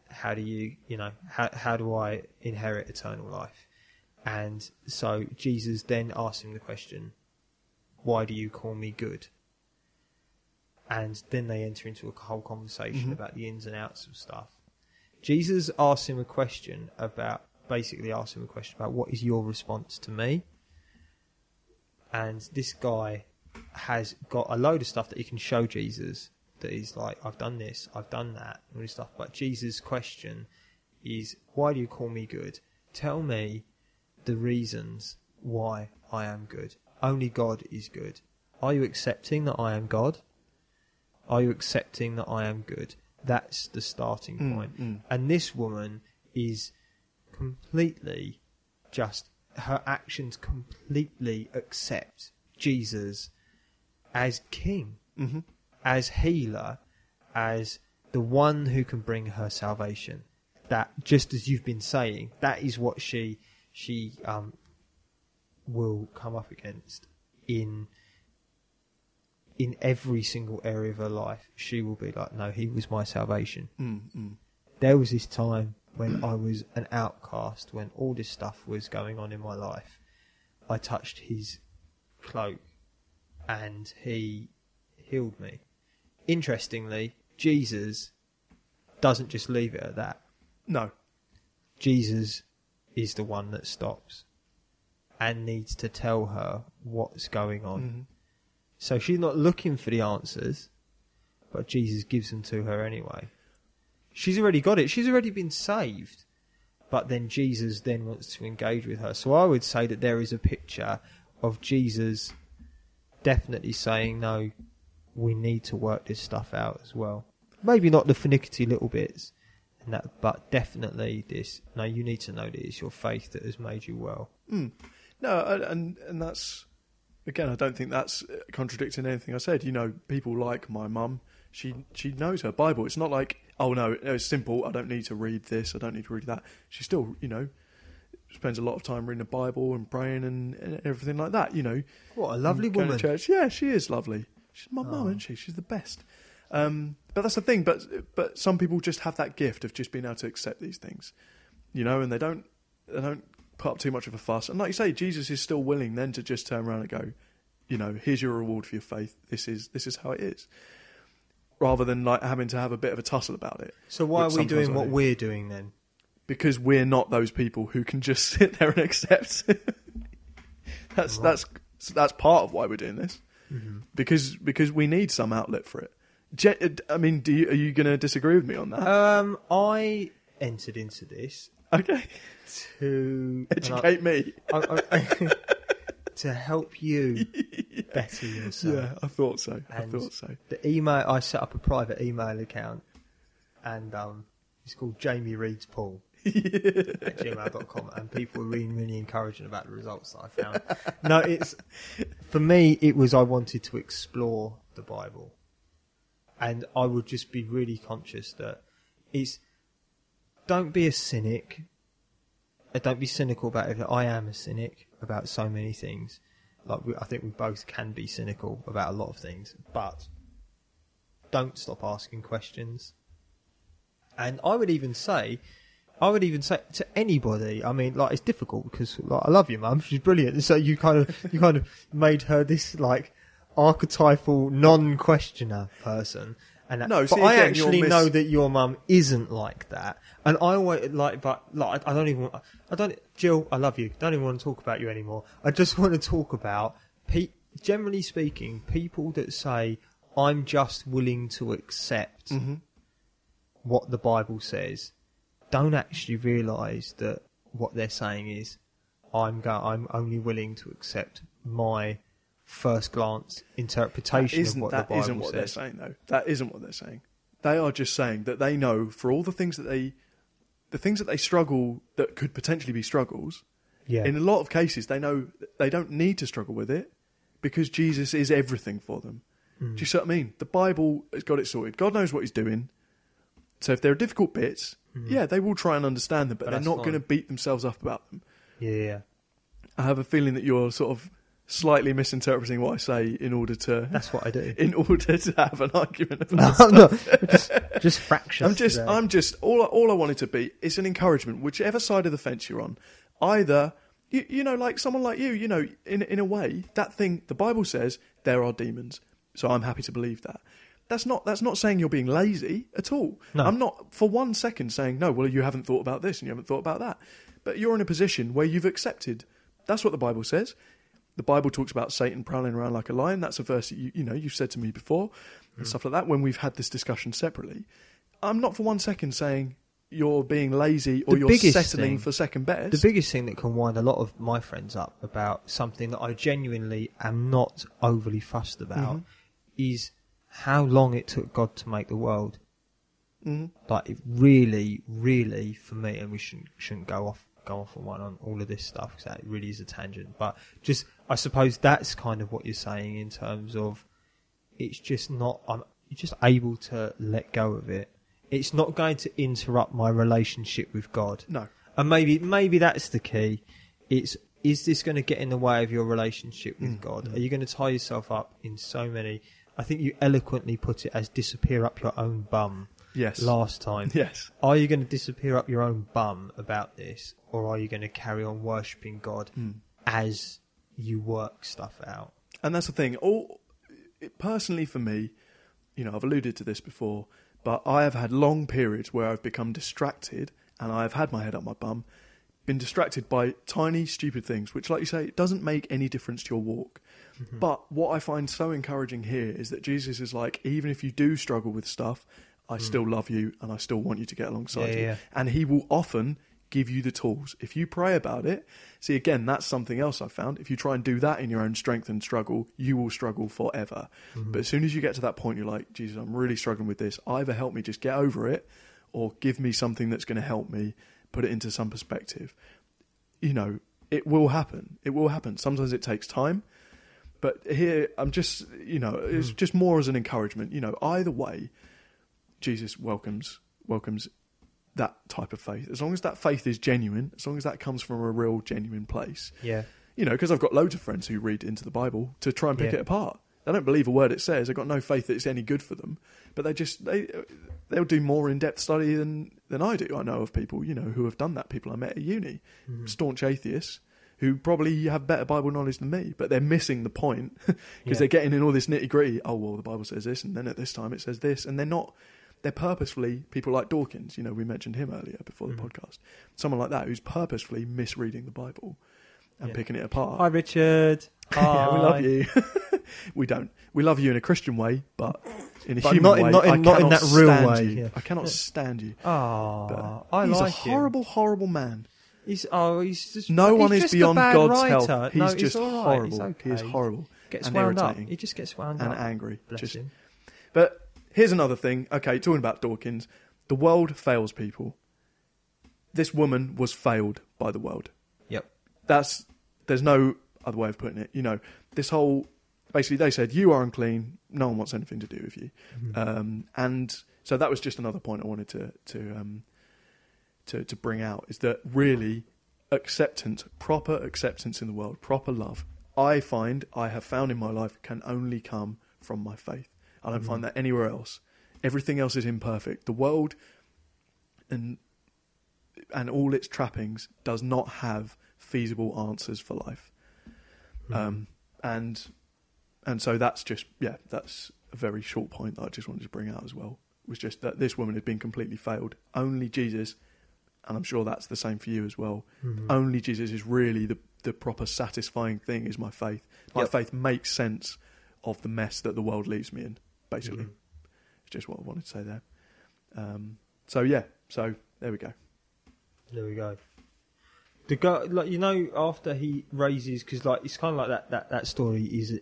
how do you, you know, how how do I inherit eternal life?" And so Jesus then asks him the question, Why do you call me good? And then they enter into a whole conversation Mhm. about the ins and outs of stuff. Jesus asks him a question about, basically asks him a question about what is your response to me? And this guy has got a load of stuff that he can show Jesus that he's like, I've done this, I've done that, and all this stuff. But Jesus' question is, Why do you call me good? Tell me the reasons why I am good. Only God is good. Are you accepting that I am God? Are you accepting that I am good? That's the starting Mm, point. mm. And this woman is completely just, her actions completely accept Jesus as king, hmm as healer, as the one who can bring her salvation. That, just as you've been saying, that is what she she um, will come up against in in every single area of her life. She will be like, "No, he was my salvation." Mm, mm. There was this time when I was an outcast, when all this stuff was going on in my life. I touched his cloak, and he healed me. Interestingly, Jesus doesn't just leave it at that. No. Jesus is the one that stops and needs to tell her what's going on. Mhm. So she's not looking for the answers, but Jesus gives them to her anyway. She's already got it. She's already been saved. But then Jesus then wants to engage with her. So I would say that there is a picture of Jesus definitely saying, no, we need to work this stuff out as well. Maybe not the finicky little bits, and that, but definitely this. No, you need to know that it's your faith that has made you well. Mm. No, and- and that's again. I don't think that's contradicting anything I said. You know, people like my mum. She she knows her Bible. It's not like oh no, it's simple. I don't need to read this. I don't need to read that. She still, you know, spends a lot of time reading the Bible and praying and, and everything like that. You know, What a lovely and going to woman. church. Yeah, she is lovely. She's my mum, Oh. isn't she? She's the best. Um, but that's the thing. But but some people just have that gift of just being able to accept these things, you know, and they don't they don't put up too much of a fuss. And like you say, Jesus is still willing then to just turn around and go, you know, here's your reward for your faith. This is this is how it is, rather than like having to have a bit of a tussle about it. So why are we doing what do. we're doing then? Because we're not those people who can just sit there and accept. that's Right. that's that's part of why we're doing this because because we need some outlet for it. I mean, do you, are you going to disagree with me on that? Um, I entered into this okay, to educate me. I, I, to help you better yourself. Yeah, I thought so. I thought so. The email I set up a private email account, and um, it's called Jamie Reads Paul. at gmail.com and people were really, really encouraging about the results that I found. no, it's for me, it was I wanted to explore the Bible. And I would just be really conscious that it's don't be a cynic. Don't be cynical about it. I am a cynic about so many things. Like we, I think we both can be cynical about a lot of things, but don't stop asking questions. And I would even say, I would even say to anybody. I mean, like it's difficult because like, I love your mum; she's brilliant. So you kind of you kind of made her this like archetypal non-questioner person. And that- No, but see, I again, actually mis- know that your mum isn't like that. And I always like, but like I I don't even. want- I don't. Jill, I love you. Don't even want to talk about you anymore. I just want to talk about. Pe- generally speaking, people that say I'm just willing to accept Mm-hmm. what the Bible says don't actually realise that what they're saying is I'm go- I'm only willing to accept my first glance interpretation isn't, of what that the Bible isn't what they're saying, though. That isn't what they're saying. They are just saying that they know for all the things that they, the things that they struggle that could potentially be struggles. Yeah. In a lot of cases, they know they don't need to struggle with it because Jesus is everything for them. Mm. Do you see what I mean? The Bible has got it sorted. God knows what He's doing. So if there are difficult bits, yeah, they will try and understand them, but, Mm. But they're not going to beat themselves up about them. yeah, yeah. I have a feeling that you're sort of slightly misinterpreting what I say in order to That's what I do. in order to have an argument about no, this I'm stuff. not. Just, just fractious. I'm just, today. I'm just, all, I- all I wanted to be is an encouragement, whichever side of the fence you're on. Either, you, you know, like someone like you, you know, in, in a way, that thing, the Bible says there are demons. So I'm happy to believe that. That's not, that's not saying you're being lazy at all. No. I'm not for one second saying, no, well, you haven't thought about this and you haven't thought about that. But you're in a position where you've accepted. That's what the Bible says. The Bible talks about Satan prowling around like a lion. That's a verse that you, you know you've said to me before, Hmm. and stuff like that. When we've had this discussion separately, I'm not for one second saying you're being lazy or The you're settling thing- for second best. The biggest thing that can wind a lot of my friends up about something that I genuinely am not overly fussed about Mhm. is how long it took God to make the world. Mhm. Like it really, really, for me, and we shouldn't shouldn't go off go off on one on all of this stuff because that really is a tangent. But just, I suppose that's kind of what you're saying in terms of it's just not. I'm you're just able to let go of it. It's not going to interrupt my relationship with God. No, And maybe maybe that's the key. It's is this going to get in the way of your relationship with Mm, God? Are you going to tie yourself up in so many? I think you eloquently put it as disappear up your own bum yes, last time. yes, Are you going to disappear up your own bum about this, or are you going to carry on worshipping God Mm. as you work stuff out? and that's the thing. All it, personally for me, you know, I've alluded to this before, but I have had long periods where I've become distracted and I've had my head up my bum, been distracted by tiny, stupid things, which, like you say, doesn't make any difference to your walk. Mm-hmm. But what I find so encouraging here is that Jesus is like, even if you do struggle with stuff, I still love you and I still want you to get alongside Mm. Yeah, you. yeah. And He will often give you the tools. If you pray about it, see, again, that's something else I've found. If you try and do that in your own strength and struggle, you will struggle forever. Mm-hmm. But as soon as you get to that point, you're like, Jesus, I'm really struggling with this. Either help me just get over it or give me something that's going to help me put it into some perspective. You know, it will happen. It will happen. Sometimes it takes time. But here, I'm just, you know, it's Hmm. just more as an encouragement. You know, either way, Jesus welcomes welcomes that type of faith. As long as that faith is genuine, as long as that comes from a real, genuine place. Yeah, You know, because I've got loads of friends who read into the Bible to try and pick Yeah. it apart. They don't believe a word it says. They've got no faith that it's any good for them. But they just they they'll do more in depth study than than I do. I know of people you know who have done that. People I met at uni, Mm-hmm. staunch atheists who probably have better Bible knowledge than me, but they're missing the point because Yeah. they're getting in all this nitty gritty. Oh well, the Bible says this, and then at this time it says this, and they're not. They're purposefully people like Dawkins. You know, we mentioned him earlier before the Mhm. podcast. Someone like that who's purposefully misreading the Bible and Yeah. picking it apart. Hi Richard. yeah, we love you. we don't. We love you in a Christian way, but in a But human not in- way, not in- not in that real way, yeah. I cannot stand you. Oh, But I he's like a him. horrible, horrible man. He's oh, he's just No he's one is beyond God's writer. help. He's no, just right. horrible. He's okay. He is horrible Gets and wound up. He just gets wound up and up. angry. Bless Just- him. But here's another thing. Okay, talking about Dawkins, the world fails people. this woman was failed by the world. Yep. That's there's no other way of putting it. You know, this whole basically they said you are unclean. No one wants anything to do with you, um, and so that was just another point I wanted to to um, to to bring out is that really acceptance, proper acceptance in the world, proper love. I find I have found in my life can only come from my faith. I don't find that anywhere else. Everything else is imperfect. The world and and all its trappings does not have feasible answers for life. Um, and and so that's just yeah, that's a very short point that I just wanted to bring out as well. Was just that this woman had been completely failed. Only Jesus, and I'm sure that's the same for you as well. Mm-hmm. Only Jesus is really the the proper satisfying thing. Is my faith. My Yep. faith makes sense of the mess that the world leaves me in. Basically, Mhm. it's just what I wanted to say there. Um, so yeah, so there we go. There we go. The guy, like you know, after he raises, because like it's kind of like that, that, that story is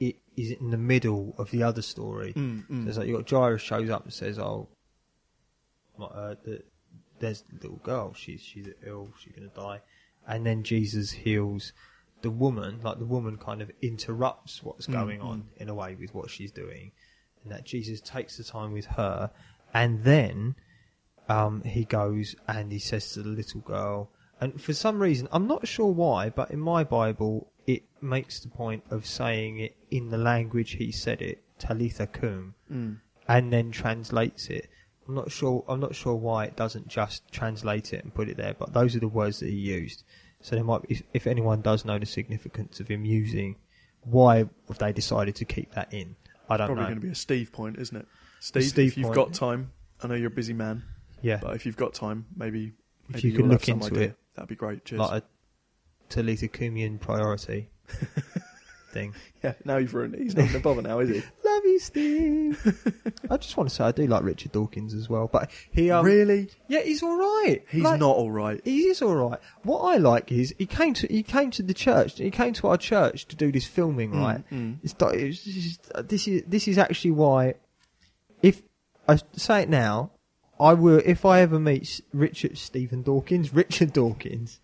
it, is in the middle of the other story. Mm, mm. So it's like you got Jairus shows up and says, "Oh, like, uh, the, there's the little girl. She's she's ill. She's gonna die." And then Jesus heals the woman. Like the woman kind of interrupts what's Mm, going on in a way with what she's doing, and that Jesus takes the time with her, and then um, he goes and he says to the little girl, and for some reason, I'm not sure why, but in my Bible, it makes the point of saying it in the language he said it, Talitha cum, Mm. and then translates it. I'm not sure. I'm not sure why it doesn't just translate it and put it there, but those are the words that he used. So there might, be, if, if anyone does know the significance of him using, why have they decided to keep that in? I don't Probably know. going to be a Steve point, isn't it? Steve, Steve if you've point. got time, I know you're a busy man, yeah, but if you've got time, maybe, If maybe you could look into idea. it. that'd be great. Cheers. like a Talitha Cumian priority thing. yeah, now you've ruined it. He's not going to bother now, is he? Love you, Steve. I just want to say I do like Richard Dawkins as well, but he um, really? yeah, he's all right. He's Like, not all right. He is all right. What I like is he came to he came to the church. He came to our church to do this filming, Mm, right? mm. It's, not- it's just- this is this is actually why. If I say it now, I will. If I ever meet S- Richard Stephen Dawkins, Richard Dawkins,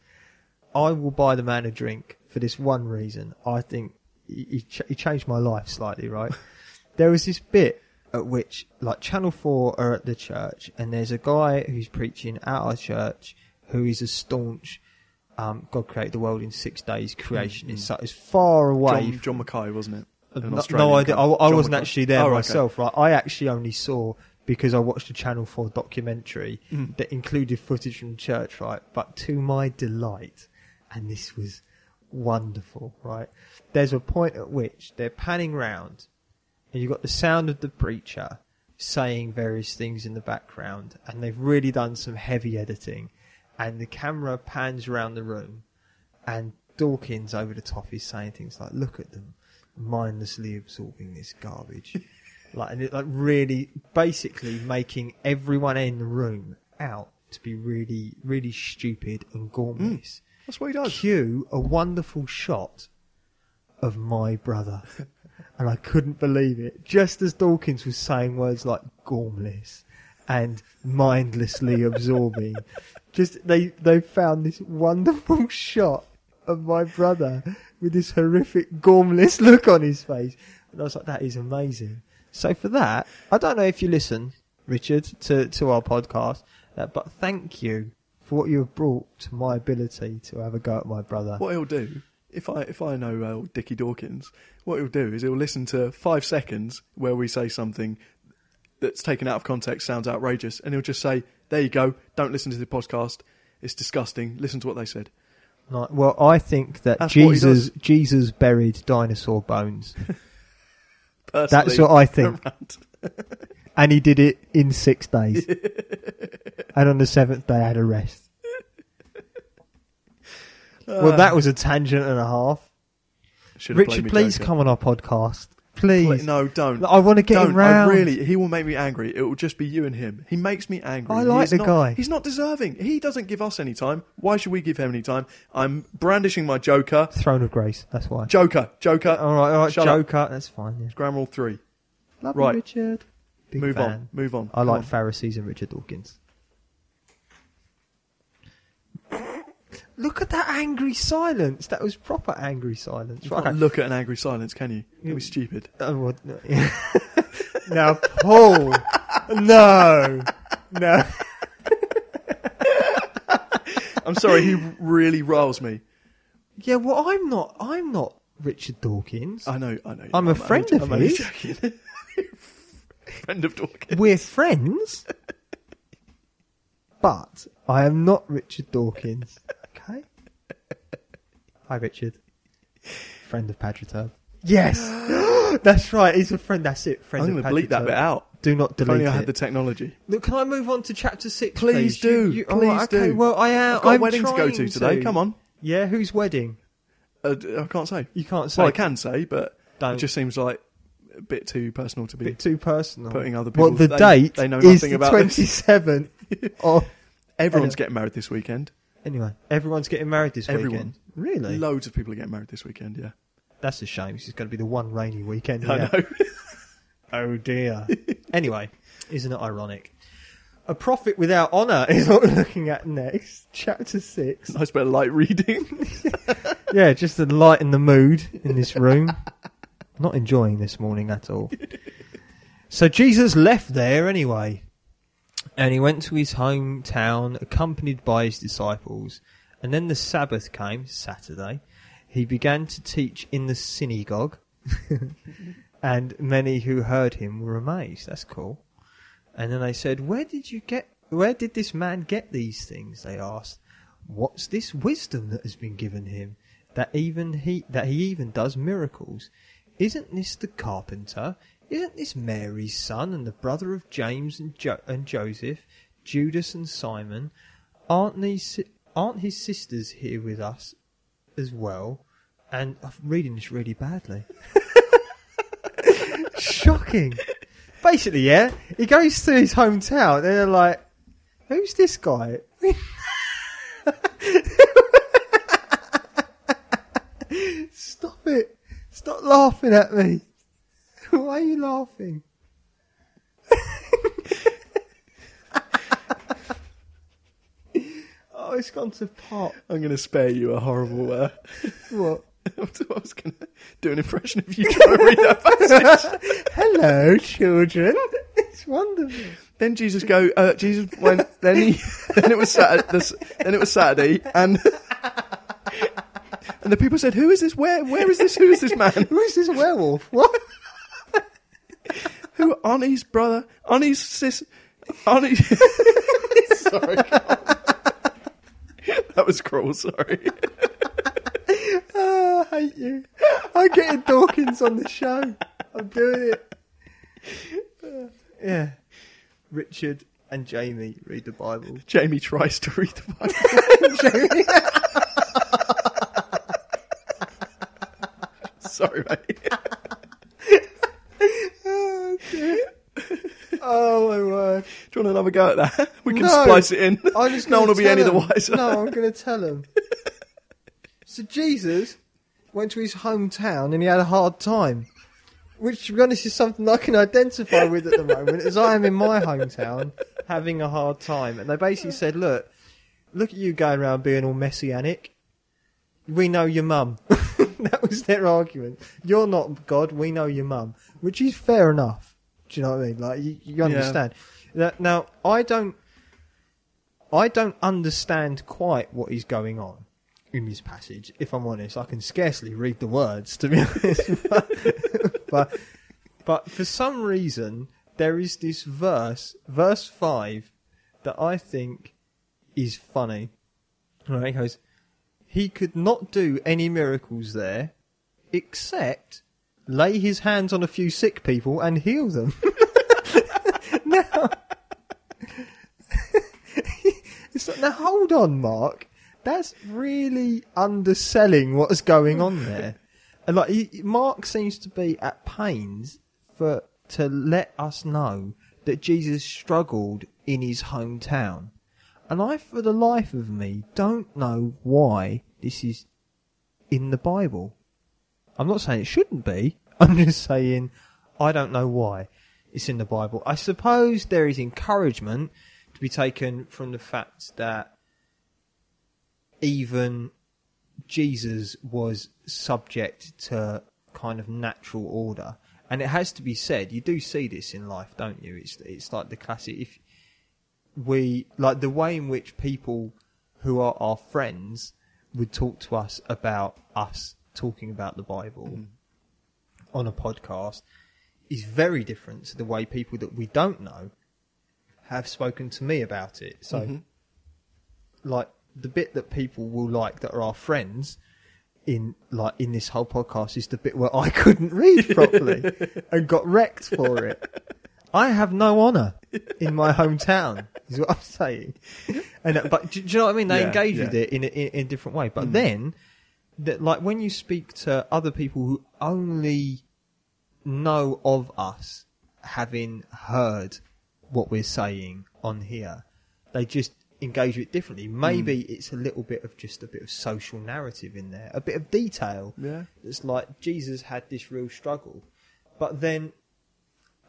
I will buy the man a drink for this one reason. I think he, he, ch- he changed my life slightly. Right? there was this bit at which, like, Channel Four are at the church, and there's a guy who's preaching at our church who is a staunch. Um, God created the world in six days. Creation is so is far away. John, John Mackay, wasn't it? No, no, I, I, I wasn't Mackay. actually there Oh, okay. myself. Right, I actually only saw because I watched a Channel Four documentary Mm. that included footage from church. Right, but to my delight, and this was wonderful. Right, there's a point at which they're panning round, and you've got the sound of the preacher saying various things in the background, and they've really done some heavy editing, and the camera pans around the room, and Dawkins over the top is saying things like, "Look at them, mindlessly absorbing this garbage," like and it, like really, basically making everyone in the room out to be really, really stupid and gormless. Mm, that's what he does. Cue a wonderful shot of my brother, and I couldn't believe it. Just as Dawkins was saying words like gormless and mindlessly absorbing, just they they found this wonderful shot of my brother with this horrific gormless look on his face, and I was like, that is amazing. So for that, I don't know if you listen, Richard, to to our podcast, uh, but thank you for what you have brought to my ability to have a go at my brother. What he'll do, if I if I know uh, Dickie Dawkins, what he'll do is he'll listen to five seconds where we say something that's taken out of context, sounds outrageous, and he'll just say, "There you go. Don't listen to the podcast. It's disgusting. Listen to what they said." Right, well, I think that That's Jesus Jesus buried dinosaur bones, That's what I think. and he did it in six days. and on the seventh day, I had a rest. Well, that uh. was a tangent and a half. Should have played Richard, me please Joker. come on our podcast, please. Pl- No, don't. I want to get don't. him round. I really, he will make me angry. It will just be you and him. He makes me angry. I He like is the not- guy. He's not deserving. He doesn't give us any time. Why should we give him any time? I'm brandishing my Joker. Throne of Grace. That's why. Joker. Joker. all right, all right. Shut up. Joker. That's fine. Yeah. Grammar rule three. Love Right. you, Richard. Big Move fan. on. Move on. I Come like on. Pharisees and Richard Dawkins. Look at that angry silence. That was proper angry silence. You Right. can't look at an angry silence, can you? Can Yeah. be stupid. Oh, no, now, Paul. No. No. I'm sorry, he really riles me. Yeah, well, I'm not. I'm not Richard Dawkins. I know, I know. I'm a friend of only his. joking. friend of Dawkins. We're friends, but I am not Richard Dawkins. Hi, Richard. Friend of Patriturb. Yes, that's right. He's a friend. That's it. Friend I'm of going to bleep that bit out. Do not If delete only I it. had the technology. Look, can I move on to chapter six? Please Please, do. You, Please okay, do. Well, I am. I've got I'm a wedding to go trying to today. Come on. Yeah, whose wedding? Uh, d- I can't say. You can't say. Well, I can say, but Don't. it just seems like a bit too personal to be bit too personal. putting other people. Well, people. the they, date they know is nothing the about this. 27th. of Everyone's getting married this weekend. anyway, everyone's getting married this Everyone. weekend. Really? Loads of people are getting married this weekend. Yeah, That's a shame. This is going to be the one rainy weekend. I yeah. know. Oh dear. anyway, isn't it ironic? A prophet without honour is what we're looking at next. Chapter 6. nice bit of light reading. yeah, just to lighten the mood in this room. Not enjoying this morning at all. So Jesus left there anyway, and he went to his hometown accompanied by his disciples. And then the Sabbath came, Saturday. He began to teach in the synagogue, and many who heard him were amazed. That's cool. And then they said, "Where did you get? Where did this man get these things?" They asked. What's this wisdom that has been given him that even he that he even does miracles? Isn't this the carpenter? Isn't this Mary's son and the brother of James and, jo- and Joseph, Judas and Simon? Aren't these aren't his sisters here with us as well? And I'm reading this really badly. Shocking. Basically, yeah, he goes to his hometown and they're like, "Who's this guy?" Stop it! Stop laughing at me. Why are you laughing? Oh, it's gone to pot. I'm going to spare you a horrible. Uh, What? I was going to do an impression of you trying to read that passage. Hello, children. It's wonderful. then Jesus go. Uh, Jesus went. Then he. Then it was Saturday. Then it was Saturday, and and the people said, "Who is this? Where? Where is this? Who is this man? Who is this werewolf? What? Who? Arnie's brother? Arnie's sis? Arnie? sorry. that was cruel. Sorry. Oh, I hate you. I'm getting Dawkins on the show. I'm doing it. Yeah. Richard and Jamie read the Bible. Jamie tries to read the Bible. Sorry, mate. Oh, dear. Oh, my word. Do you want another go at that? We can No. splice it in. I'm just no one gonna will be tell any the him. wiser. No, I'm going to tell him. so Jesus went to his hometown and he had a hard time. Which, to be honest, is something I can identify with at the moment, as I am in my hometown having a hard time. And they basically said, look, look at you going around being all messianic. We know your mum. that was their argument. You're not God, we know your mum. Which is fair enough. Do you know what I mean? Like, you, you understand. That- Now, I don't I don't understand quite what is going on in this passage. If I'm honest, I can scarcely read the words to be honest. but, but but for some reason there is this verse, verse five, that I think is funny. Right, he goes, he could not do any miracles there, except lay his hands on a few sick people and heal them. now, like, now hold on, Mark. That's really underselling what's going on there. And like, he, Mark seems to be at pains for to let us know that Jesus struggled in his hometown. And I, for the life of me, don't know why this is in the Bible. I'm not saying it shouldn't be. I'm just saying I don't know why it's in the Bible. I suppose there is encouragement to be taken from the fact that even Jesus was subject to kind of natural order. And it has to be said, you do see this in life, don't you? It's it's like the classic if we like the way in which people who are our friends would talk to us about us talking about the Bible mm. on a podcast is very different to the way people that we don't know have spoken to me about it. So, mm-hmm. like the bit that people will like that are our friends in like in this whole podcast is the bit where I couldn't read properly and got wrecked for it. I have no honour in my hometown, is what I'm saying. And uh, but do, do you know what I mean? They Yeah, engage yeah. with it in a, in, in a different way. But mm. then, that like when you speak to other people who only know of us having heard what we're saying on here, they just engage with it differently. Hmm. Maybe it's a little bit of just a bit of social narrative in there, a bit of detail. Yeah. It's like Jesus had this real struggle. But then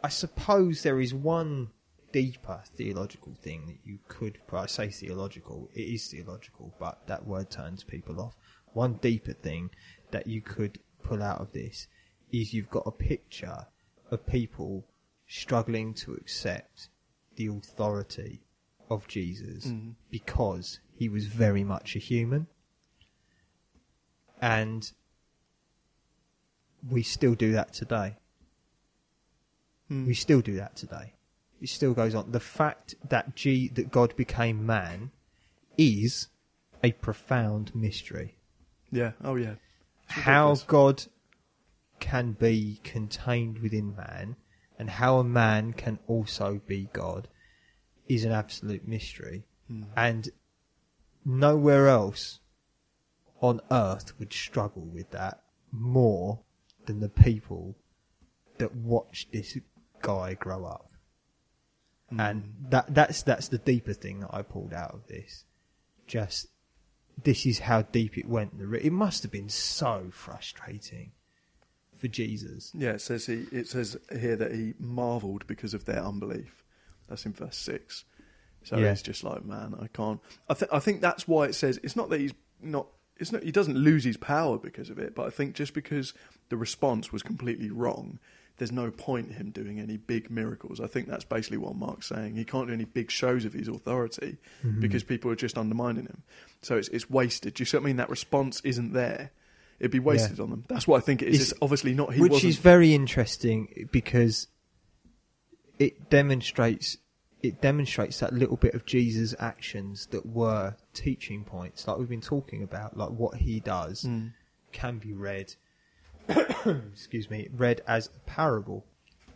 I suppose there is one deeper theological thing that you could, I say theological, it is theological, but that word turns people off. One deeper thing that you could pull out of this is you've got a picture of people struggling to accept the authority of Jesus mm. because he was very much a human. And we still do that today. Mm. We still do that today. It still goes on. The fact that G that God became man is a profound mystery. Yeah. Oh yeah. How. God can be contained within man and how a man can also be God is an absolute mystery. Hmm. And nowhere else on earth would struggle with that more than the people that watched this guy grow up. And hmm. that that's that's the deeper thing that I pulled out of this. Just this is how deep it went. The It must have been so frustrating for Jesus. Yeah, it says he. It says here that he marvelled because of their unbelief. That's in verse six. So Yeah. it's just like, man, I can't. I think. I think that's why it says it's not that he's not. It's not. He doesn't lose his power because of it. But I think just because the response was completely wrong, there's no point in him doing any big miracles. I think that's basically what Mark's saying. He can't do any big shows of his authority Mm-hmm. because people are just undermining him. So it's it's wasted. Do you see what I mean? That response isn't there. It'd be wasted on them. That's what I think it is. It's- It's obviously not. He which wasn't. is very interesting because it demonstrates it demonstrates that little bit of Jesus' actions that were teaching points, like we've been talking about, like what he does Mm. can be read. excuse me, read as a parable,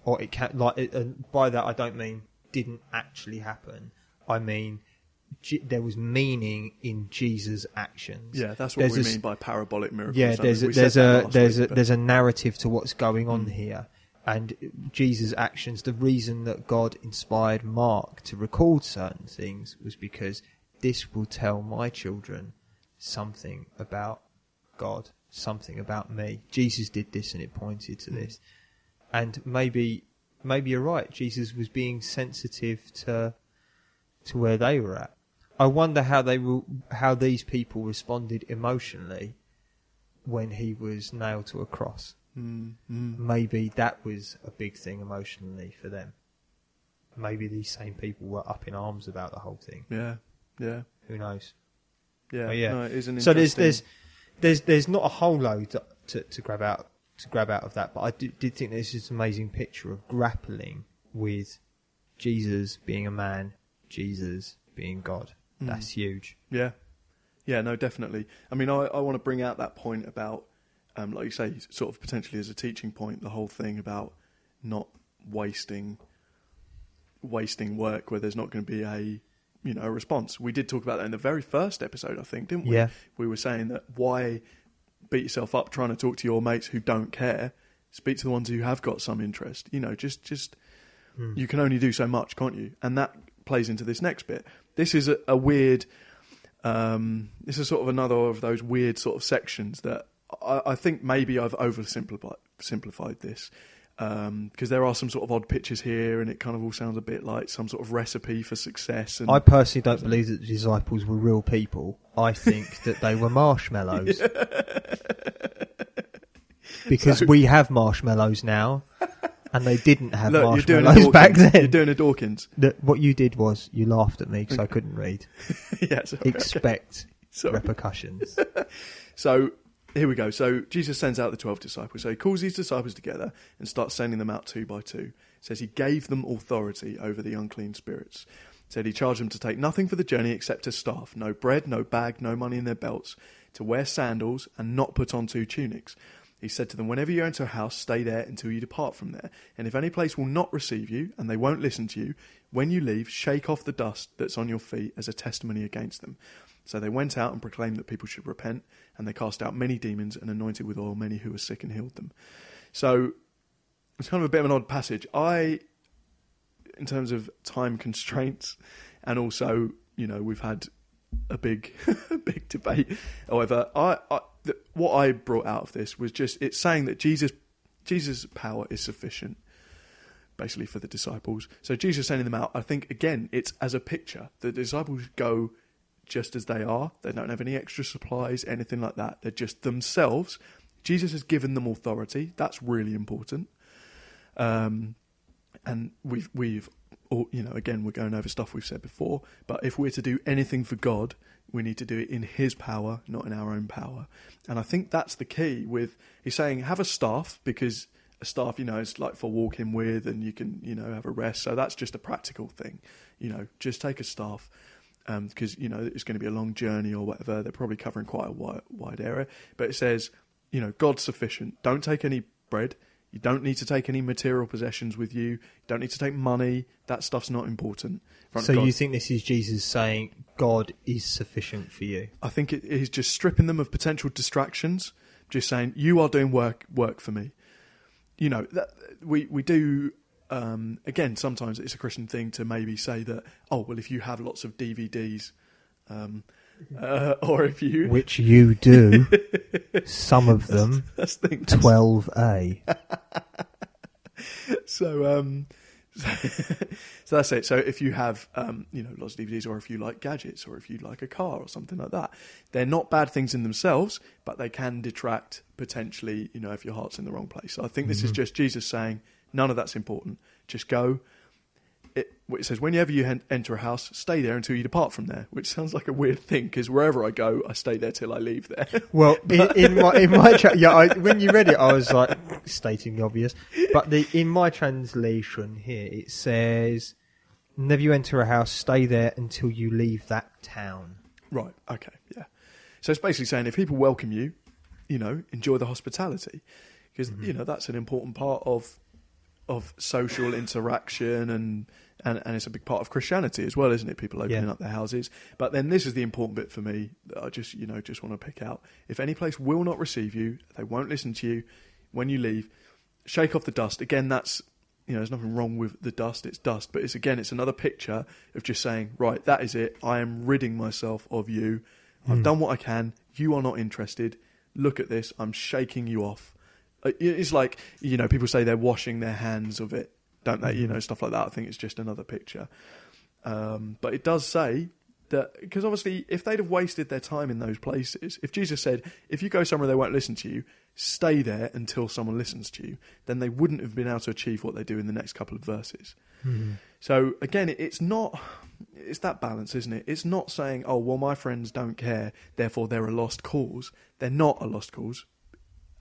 or it can like. It, and by that, I don't mean didn't actually happen. I mean. G- there was meaning in Jesus' actions. Yeah, that's what There's we a mean by parabolic miracles. yeah, there's a, there's a there's week, a there's a narrative to what's going on Mm. here, and Jesus' actions. The reason that God inspired Mark to record certain things was because this will tell my children something about God, something about me. Jesus did this, and it pointed to this. And maybe maybe you're right. Jesus was being sensitive to to where they were at. I wonder how they will, how these people responded emotionally when he was nailed to a cross. Mm, mm. Maybe that was a big thing emotionally for them. Maybe these same people were up in arms about the whole thing. Yeah, yeah, Who knows? yeah. But yeah. No, it is an so there's there's there's there's not a whole load to, to, grab out to grab out of that, but I did, did think this is an amazing picture of grappling with Jesus being a man, Jesus being God. Mm. That's huge. Yeah, yeah, no, definitely. I mean, I, I want to bring out that point about, um, like you say, sort of potentially as a teaching point, the whole thing about not wasting wasting work where there's not going to be a you know a response. We did talk about that in the very first episode, I think, didn't we? Yeah. We were saying that why beat yourself up trying to talk to your mates who don't care. Speak to the ones who have got some interest. You know, just just you can only do so much, can't you? And that plays into this next bit. This is a, a weird. Um, this is sort of another of those weird sort of sections that I, I think maybe I've oversimplified simplified this. Um, because there are some sort of odd pictures here, and it kind of all sounds a bit like some sort of recipe for success. And I personally don't believe that the disciples were real people. I think that they were marshmallows. because So- we have marshmallows now, and they didn't have look, you're doing a marshmallows back Dawkins. You're then. doing a Dawkins. The- what you did was you laughed at me because I couldn't read. yeah, sorry. Expect Sorry. repercussions. So here we go. So Jesus sends out the 12 disciples. So he calls these disciples together and starts sending them out two by two. says he gave them authority over the unclean spirits. said he charged them to take nothing for the journey except a staff, no bread, no bag, no money in their belts, to wear sandals and not put on two tunics. He said to them, Whenever you enter a house, stay there until you depart from there. And if any place will not receive you, and they won't listen to you, when you leave, shake off the dust that's on your feet as a testimony against them. So they went out and proclaimed that people should repent, and they cast out many demons and anointed with oil many who were sick and healed them. So it's kind of a bit of an odd passage. I, in terms of time constraints, and also, you know, we've had a big, big debate. However, I, I what I brought out of this was just it's saying that Jesus, Jesus' power is sufficient, basically for the disciples. So Jesus sending them out. I think again, it's as a picture. The disciples go just as they are. They don't have any extra supplies, anything like that. They're just themselves. Jesus has given them authority. That's really important. Um, and we've we've you know again we're going over stuff we've said before but if we're to do anything for god we need to do it in his power not in our own power and i think that's the key with he's saying have a staff because a staff you know is like for walking with and you can you know have a rest so that's just a practical thing you know just take a staff Um, because you know it's going to be a long journey or whatever they're probably covering quite a wide, wide area but it says you know god's sufficient don't take any bread you don't need to take any material possessions with you. You don't need to take money. That stuff's not important. so you think this is Jesus saying God is sufficient for you? I think it is just stripping them of potential distractions. Just saying, you are doing work work for me. You know, that, we we do. Um, again, sometimes it's a Christian thing to maybe say that. Oh well, if you have lots of DVDs, um, uh, or if you Which you do. Some of them. that's thing. 12A. so um so that's it so if you have um you know lots of dvds or if you like gadgets or if you like a car or something like that they're not bad things in themselves but they can detract potentially you know if your heart's in the wrong place so i think this is just jesus saying none of that's important just go it, it says whenever you hen- enter a house stay there until you depart from there which sounds like a weird thing because wherever i go i stay there till i leave there Well, in, in my in my tra- yeah, I, when you read it, I was like stating the obvious. But the in my translation here, it says, "Whenever you enter a house, stay there until you leave that town." Right. Okay. Yeah. So it's basically saying if people welcome you, you know, enjoy the hospitality, because mm-hmm. you know that's an important part of of social interaction and, and and it's a big part of Christianity as well, isn't it? People opening Yeah. up their houses. But then this is the important bit for me that I just you know just want to pick out. If any place will not receive you, they won't listen to you when you leave. Shake off the dust. Again, that's you know, there's nothing wrong with the dust. It's dust, but it's again, it's another picture of just saying, right, that is it. I am ridding myself of you. I've hmm. done what I can. You are not interested. Look at this. I'm shaking you off. Uh, It's like you know, people say they're washing their hands of it, don't they? You know, stuff like that. I think it's just another picture. Um, but it does say that because obviously, if they'd have wasted their time in those places, if Jesus said, if you go somewhere they won't listen to you, stay there until someone listens to you, then they wouldn't have been able to achieve what they do in the next couple of verses. So again, it's not. It's that balance, isn't it? It's not saying, "Oh, well, my friends don't care, therefore they're a lost cause." They're not a lost cause,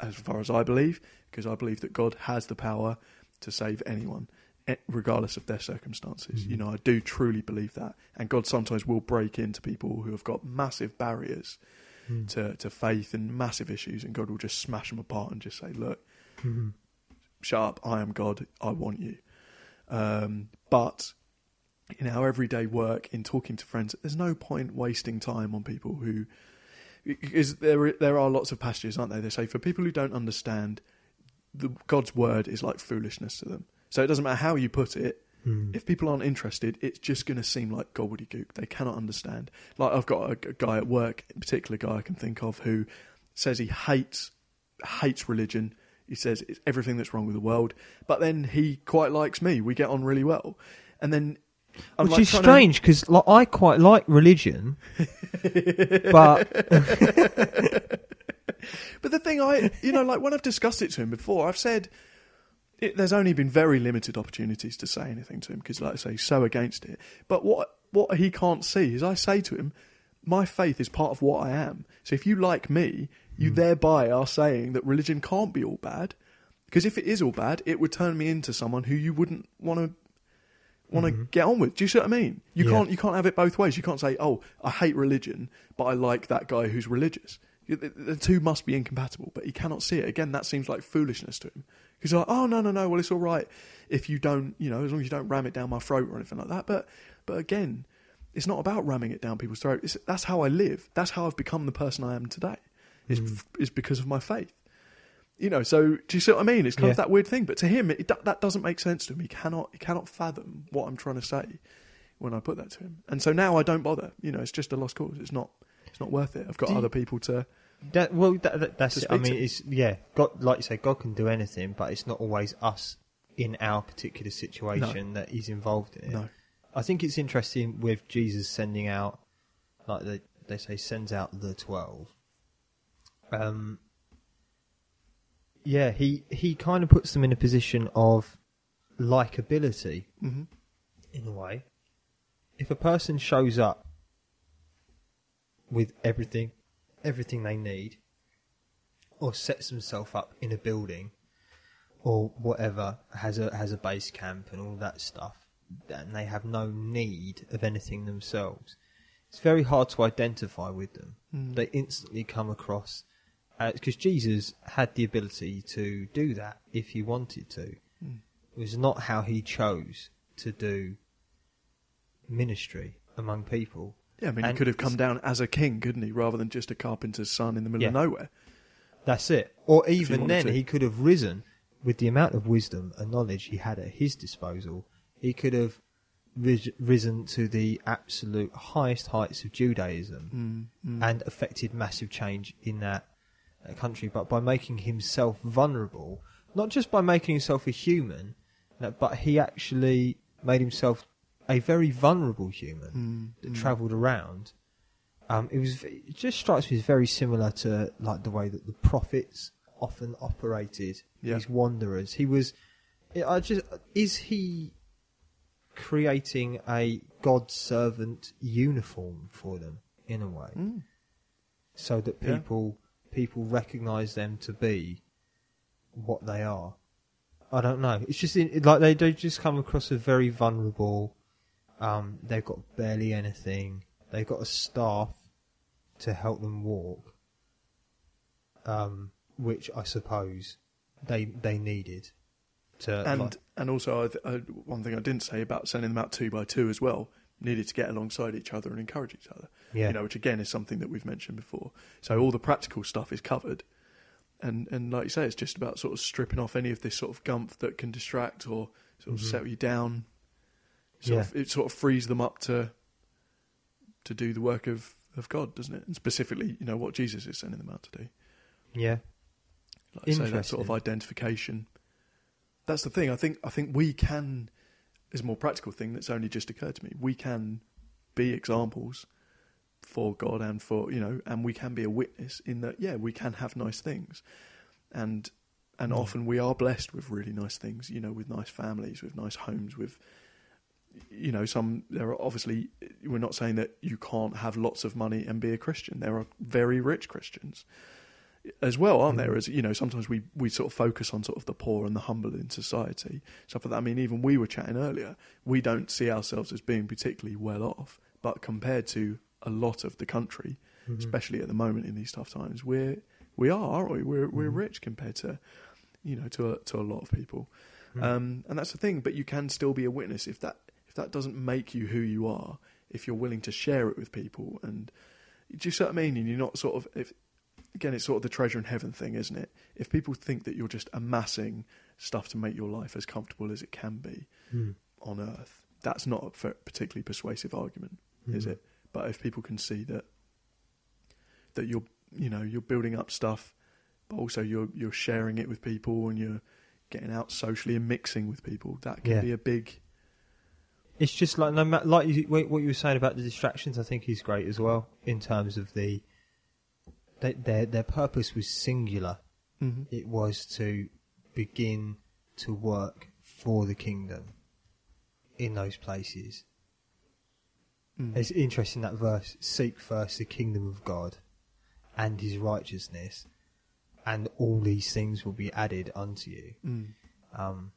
as far as I believe, because I believe that God has the power to save anyone, eh, regardless of their circumstances. You know, I do truly believe that, and God sometimes will break into people who have got massive barriers to to faith and massive issues, and God will just smash them apart and just say, "Look, shut up! I am God. I want you." Um, but in our everyday work, in talking to friends, there's no point wasting time on people who, because there there are lots of passages, aren't there? They say for people who don't understand, the God's word is like foolishness to them. So it doesn't matter how you put it. Hmm. If people aren't interested, it's just going to seem like gobbledygook. They cannot understand. Like I've got a, a guy at work, a particular guy I can think of, who says he hates hates religion. He says it's everything that's wrong with the world. But then he quite likes me. We get on really well. And then. I'm Which like is strange because like, I quite like religion, but But the thing I, you know, like when I've discussed it to him before, I've said it, there's only been very limited opportunities to say anything to him because, like I say, he's so against it. But what what he can't see is I say to him, my faith is part of what I am. So if you like me, you hmm. thereby are saying that religion can't be all bad. Because if it is all bad, it would turn me into someone who you wouldn't want to want to mm-hmm. get on with. Do you see what I mean? You Yeah. can't you can't have it both ways. You can't say, "Oh, I hate religion, but I like that guy who's religious." You- The the two must be incompatible, but he cannot see it. Again, that seems like foolishness to him. He's like, "Oh no, no, no. Well, it's all right if you don't, you know, as long as you don't ram it down my throat or anything like that." But but again, it's not about ramming it down people's throat. It's, that's how I live. That's how I've become the person I am today. Is mm. is because of my faith. You know, so do you see what I mean? It's kind of that weird thing. But to him, it, that- that doesn't make sense to him. He cannot, he cannot fathom what I'm trying to say when I put that to him. And so now I don't bother. You know, it's just a lost cause. It's not, it's not worth it. I've got Do you- other people to. that, well, that, that, that's. I mean, to. it's yeah. God, like you say, God can do anything, but it's not always us in our particular situation that He's involved in. No. I think it's interesting with Jesus sending out, like they they say, sends out the twelve. Um. Yeah, he he kind of puts them in a position of likability hmm in a way. If a person shows up with everything, everything they need, or sets themselves up in a building, or whatever, has a has a base camp and all that stuff, and they have no need of anything themselves, it's very hard to identify with them. Mm. They instantly come across because Jesus had the ability to do that if he wanted to. Mm. It was not how he chose to do ministry among people. Yeah, I mean, he could have come down as a king, couldn't he, rather than just a carpenter's son in the middle of nowhere. That's it. Or even then, to. he could have risen with the amount of wisdom and knowledge he had at his disposal. He could have ris- risen to the absolute highest heights of Judaism Mm, and affected massive change in that uh, country. But by making himself vulnerable, not just by making himself a human, but he actually made himself a very vulnerable human Mm, that travelled around. Um, it was. It just strikes me as very similar to like the way that the prophets often operated. Yeah. These wanderers. He was. I just is he creating a God servant uniform for them in a way, mm. so that Yeah. People recognise them to be what they are. I don't know. It's just in, like they they just come across as very vulnerable. Um, they've got barely anything. They've got a staff to help them walk, um, which I suppose they they needed to. and like- and also I th- I, one thing I didn't say about sending them out two by two as well needed to get alongside each other and encourage each other. Yeah. You know, which again is something that we've mentioned before. So all the practical stuff is covered, and and like you say, it's just about sort of stripping off any of this sort of gumph that can distract or sort of Mhm. settle you down. Sort Yeah. of, it sort of frees them up to to do the work of of God, doesn't it? And specifically, you know, what Jesus is sending them out to do. yeah, Like I say, that sort of identification. That's the thing. I think. I think we can. Is a more practical thing that's only just occurred to me. We can be examples for God and for you know, and we can be a witness in that. Yeah, we can have nice things, and and Mm. often we are blessed with really nice things. You know, with nice families, with nice homes, with you know, some there are obviously we're not saying that you can't have lots of money and be a Christian. There are very rich Christians as well, aren't there? As you know, sometimes we, we sort of focus on sort of the poor and the humble in society. Stuff like that. I mean, even we were chatting earlier. We don't see ourselves as being particularly well off, but compared to a lot of the country, Mhm. especially at the moment in these tough times, we're we are, aren't we? We're we're Mhm. rich compared to you know to a, to a lot of people. Mm. Um, and that's the thing. But you can still be a witness if that if that doesn't make you who you are. If you're willing to share it with people, and do you see what I mean? And you're not sort of if again, it's sort of the treasure in heaven thing, isn't it? If people think that you're just amassing stuff to make your life as comfortable as it can be Mm. on earth, that's not a particularly persuasive argument, is Mhm. it? But if people can see that that you're you know you're building up stuff but also you're you're sharing it with people and you're getting out socially and mixing with people. That can Yeah. be a big It's just like like what you were saying about the distractions. I think is great as well in terms of the they, their their purpose was singular. Mhm. It was to begin to work for the kingdom in those places. Mm. It's interesting that verse: "Seek first the kingdom of God and His righteousness, and all these things will be added unto you." Mm. Um,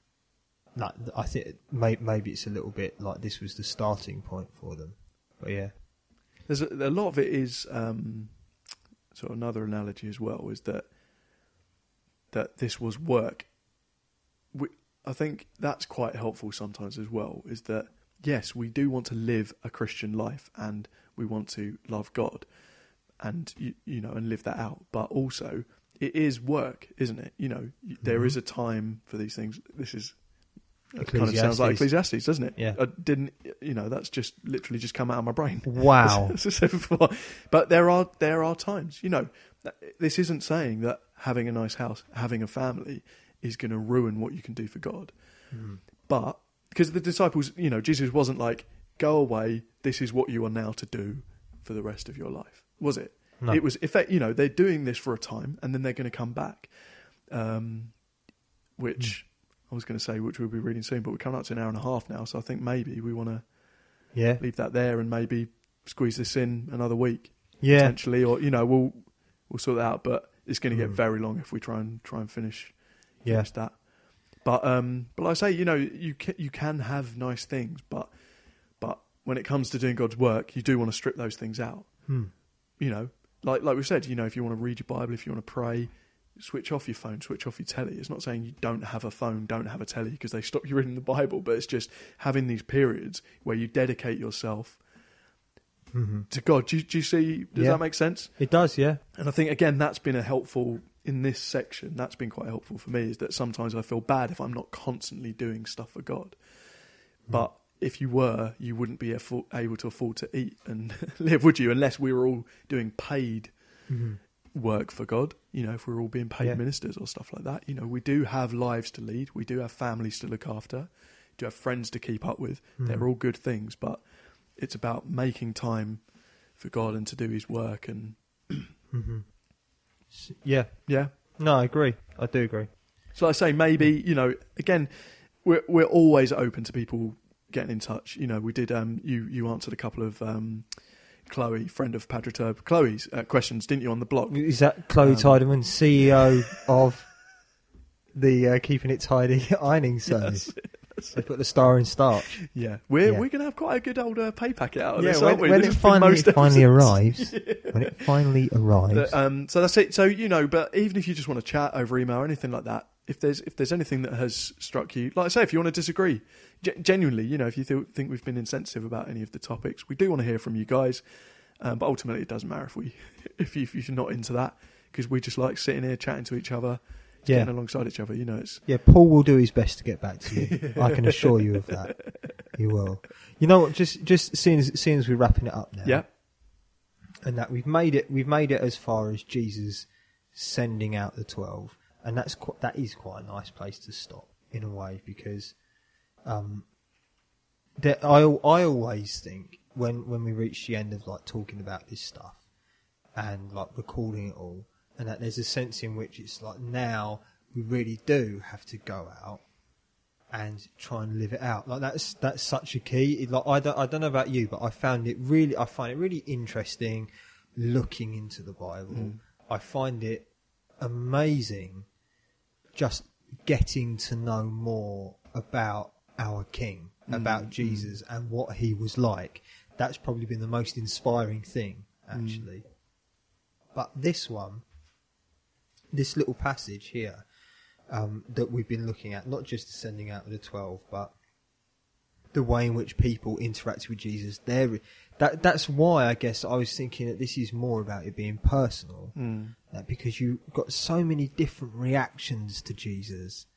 like, I think may, maybe it's a little bit like this was the starting point for them. But yeah, There's a, a lot of it is um, of another analogy as well is that that this was work. We, I think that's quite helpful sometimes as well. Is that yes, we do want to live a Christian life and we want to love God and you, you know and live that out, but also it is work, isn't it? You know, y- there mm-hmm. is a time for these things. This is it kind of sounds like Ecclesiastes. Doesn't it? Yeah. I didn't, you know, that's just literally just come out of my brain. wow, As I said before. But there are there are times, you know, this isn't saying that having a nice house, having a family, is going to ruin what you can do for God. Hmm. But because the disciples, you know, Jesus wasn't like, "Go away. This is what you are now to do for the rest of your life," was it? No. It was, effect, you know, they're doing this for a time, and then they're going to come back. Um, which I was going to say, which we'll be reading soon, but we're coming up to an hour and a half now, so I think maybe we want to yeah, leave that there and maybe squeeze this in another week yeah, potentially, or you know, we'll we'll sort that out. But it's going to get Mm. very long if we try and try and finish yeah, finish that. But um, but like I say, you know, you can, you can have nice things, but but when it comes to doing God's work, you do want to strip those things out. Hmm. You know, like like we said, you know, if you want to read your Bible, if you want to pray, switch off your phone, switch off your telly. It's not saying you don't have a phone, don't have a telly because they stop you reading the Bible, but it's just having these periods where you dedicate yourself hmm to God. Do you, do you see? Does Yeah. that make sense? It does, yeah, And I think again that's been a helpful in this section. That's been quite helpful for me. Is that sometimes I feel bad if I'm not constantly doing stuff for God. But if you were, you wouldn't be able to afford to eat and live, would you? Unless we were all doing paid hmm work for God. You know, if we're all being paid Yeah. ministers or stuff like that. You know, we do have lives to lead. We do have families to look after. we Do have friends to keep up with. Mhm. They're all good things, but it's about making time for God and to do His work. And hmm yeah. yeah, No, I agree. I do agree. So I say maybe you know again we're we're always open to people getting in touch. You know we did um you you answered a couple of um Chloe friend of Padre Turb Chloe's uh, questions didn't you on the blog? Is that Chloe Um, Tideman, CEO of the uh, Keeping It Tidy ironing service? They put the star in starch. Yeah, we're Yeah. we're gonna have quite a good old uh, pay packet out of yeah, this, when, aren't we? when This it finally, finally arrives, when it finally arrives, But, um, so that's it. So you know, but even if you just want to chat over email or anything like that, if there's if there's anything that has struck you, like I say, if you want to disagree, ge- genuinely, you know, if you th- think we've been insensitive about any of the topics, we do want to hear from you guys. Um, but ultimately, it doesn't matter if we if, you, if you're not into that because we just like sitting here chatting to each other, yeah, getting alongside each other. You know, it's yeah. Paul will do his best to get back to you. I can assure you of that. He will. You know what? Just just seeing as, seeing as we're wrapping it up now, yeah, and that we've made it we've made it as far as Jesus sending out the 12 and that's qu- that is quite a nice place to stop in a way because um that I I always think when when we reach the end of like talking about this stuff and like recording it all and that there's a sense in which it's like now we really do have to go out and try and live it out. Like that's that's such a key. Like I don't I don't know about you, but I found it really I find it really interesting looking into the Bible. I find it amazing just getting to know more about our King, about Jesus and what he was like. That's probably been the most inspiring thing, actually. But this one, this little passage here, um, that we've been looking at, not just the sending out of the 12, but the way in which people interact with Jesus. There, that, that's why I guess I was thinking that this is more about it being personal. Mm. That because you've got so many different reactions to Jesus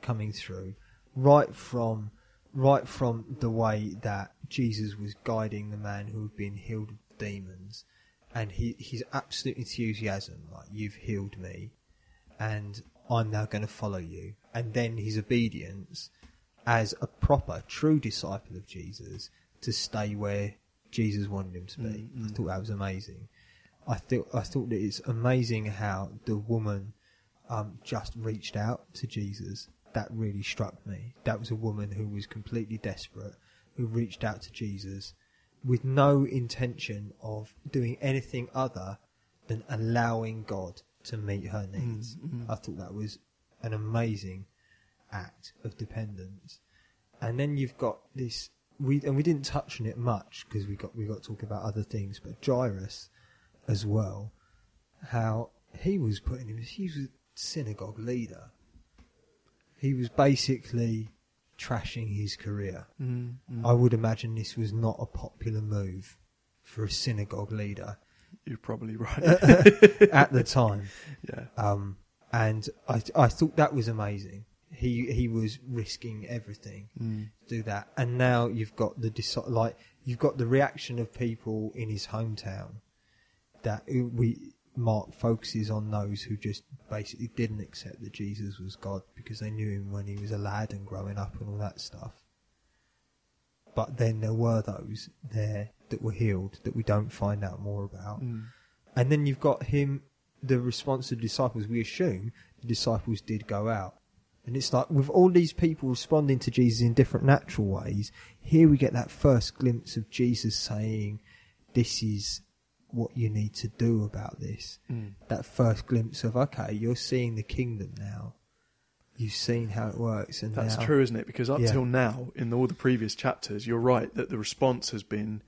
coming through, right from right from the way that Jesus was guiding the man who had been healed of demons, and he, his absolute enthusiasm, like you've healed me, and I'm now going to follow you. And then his obedience as a proper, true disciple of Jesus to stay where Jesus wanted him to be. I thought that was amazing. I thought I thought that it's amazing how the woman um, just reached out to Jesus. That really struck me. That was a woman who was completely desperate, who reached out to Jesus with no intention of doing anything other than allowing God to meet her mm, needs. Mm. I thought that was an amazing act of dependence. And then you've got this we and we didn't touch on it much because we got we got to talk about other things, but Jairus as well, how he was putting him he was a synagogue leader. He was basically trashing his career. Mm, mm. I would imagine this was not a popular move for a synagogue leader You're probably right. at the time. yeah. Um, and I, I thought that was amazing. He he was risking everything Mm. to do that, and now you've got the deci- like you've got the reaction of people in his hometown that we Mark focuses on those who just basically didn't accept that Jesus was God because they knew him when he was a lad and growing up and all that stuff. But then there were those there that were healed that we don't find out more about. Mm. And then you've got him, the response of the disciples. We assume the disciples did go out. And it's like, with all these people responding to Jesus in different natural ways, here we get that first glimpse of Jesus saying, This is what you need to do about this. Mm. That first glimpse of, okay, you're seeing the kingdom now. You've seen how it works. And That's now, true, isn't it? Because up Yeah. till now, in all the previous chapters, you're right that the response has been,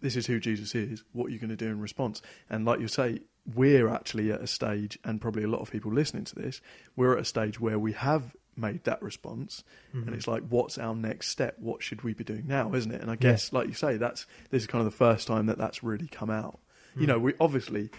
"This is who Jesus is. What are you going to do in response?" And like you say, we're actually at a stage, and probably a lot of people listening to this, we're at a stage where we have made that response, Mm-hmm. and it's like, what's our next step? What should we be doing now? Isn't it? And I guess, like you say, that's this is kind of the first time that that's really come out. You Mm. know, we obviously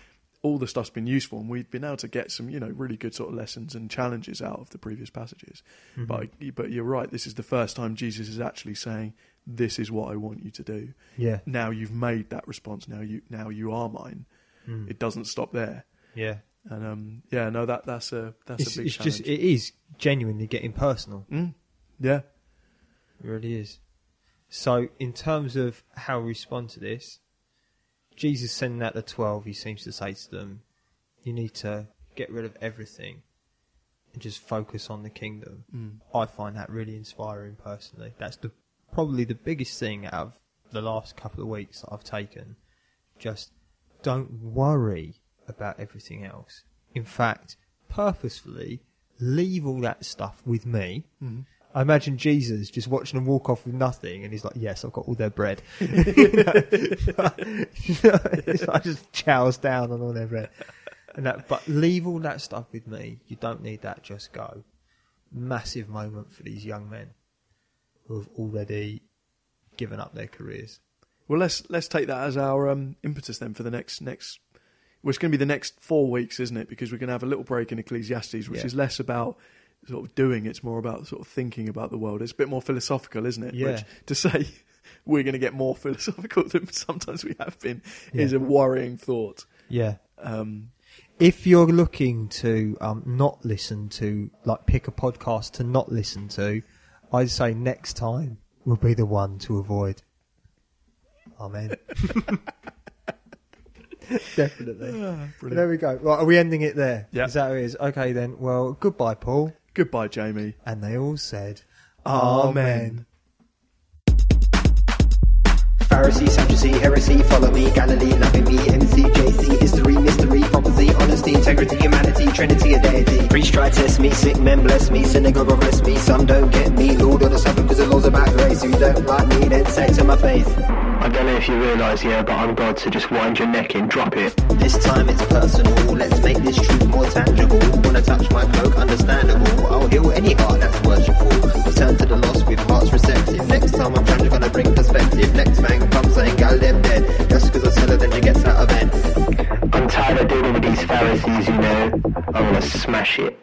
all the stuff's been useful, and we've been able to get some, you know, really good sort of lessons and challenges out of the previous passages. Mm-hmm. But but you're right. This is the first time Jesus is actually saying, "This is what I want you to do." Yeah. Now you've made that response. Now you now you are mine. Mm. It doesn't stop there. Yeah. And um, yeah, no, that that's a that's It's, a big it's challenge. just, it is genuinely getting personal. Mm, yeah, It really is. So, in terms of how we respond to this, Jesus sending out the 12, he seems to say to them, you need to get rid of everything and just focus on the kingdom. Mm. I find that really inspiring personally. That's the probably the biggest thing out of the last couple of weeks that I've taken. Just don't worry about everything else. In fact, purposefully leave all that stuff with me. Mhm. I imagine Jesus just watching them walk off with nothing, and he's like, "Yes, I've got all their bread." you know, like just chows down on all their bread. And that, but leave all that stuff with me. You don't need that. Just go. Massive moment for these young men who have already given up their careers. Well, let's let's take that as our um, impetus then for the next next. Well, it's going to be the next four weeks, isn't it? Because we're going to have a little break in Ecclesiastes, which Yeah. is less about sort of doing; it's more about sort of thinking about the world. It's a bit more philosophical, isn't it? Yeah. Which to say we're going to get more philosophical than sometimes we have been is a worrying thought. Yeah. Um, If you're looking to um, not listen to, like, pick a podcast to not listen to, I'd say next time will be the one to avoid. Amen. Definitely. brilliant. There we go. Right, are we ending it there? Yeah. Is that it is? Okay then. Well, goodbye, Paul. Goodbye, Jamie. And they all said, Amen. Pharisee, Sadducee, heresy, follow me, Galilee, loving me, MC, JC, history, mystery, prophecy, honesty, integrity, humanity, trinity, a deity. Preach, try, test me, sick men bless me, synagogue arrest me, some don't get me, Lord of the Sabbath, because the laws about grace, who don't like me, then say to my face. I don't know if you realise, yeah, but I'm God, so just wind your neck in, drop it. This time it's personal, let's make this truth more tangible. Wanna touch my cloak, understandable. I'll heal any heart that's worshipful. Return to the lost with hearts receptive. Next time I'm trying to gonna bring perspective. Next man comes saying, gal, them dead. Just cause I sell her, then she gets out of bed. I'm tired of dealing with these Pharisees, you know. I want to smash it.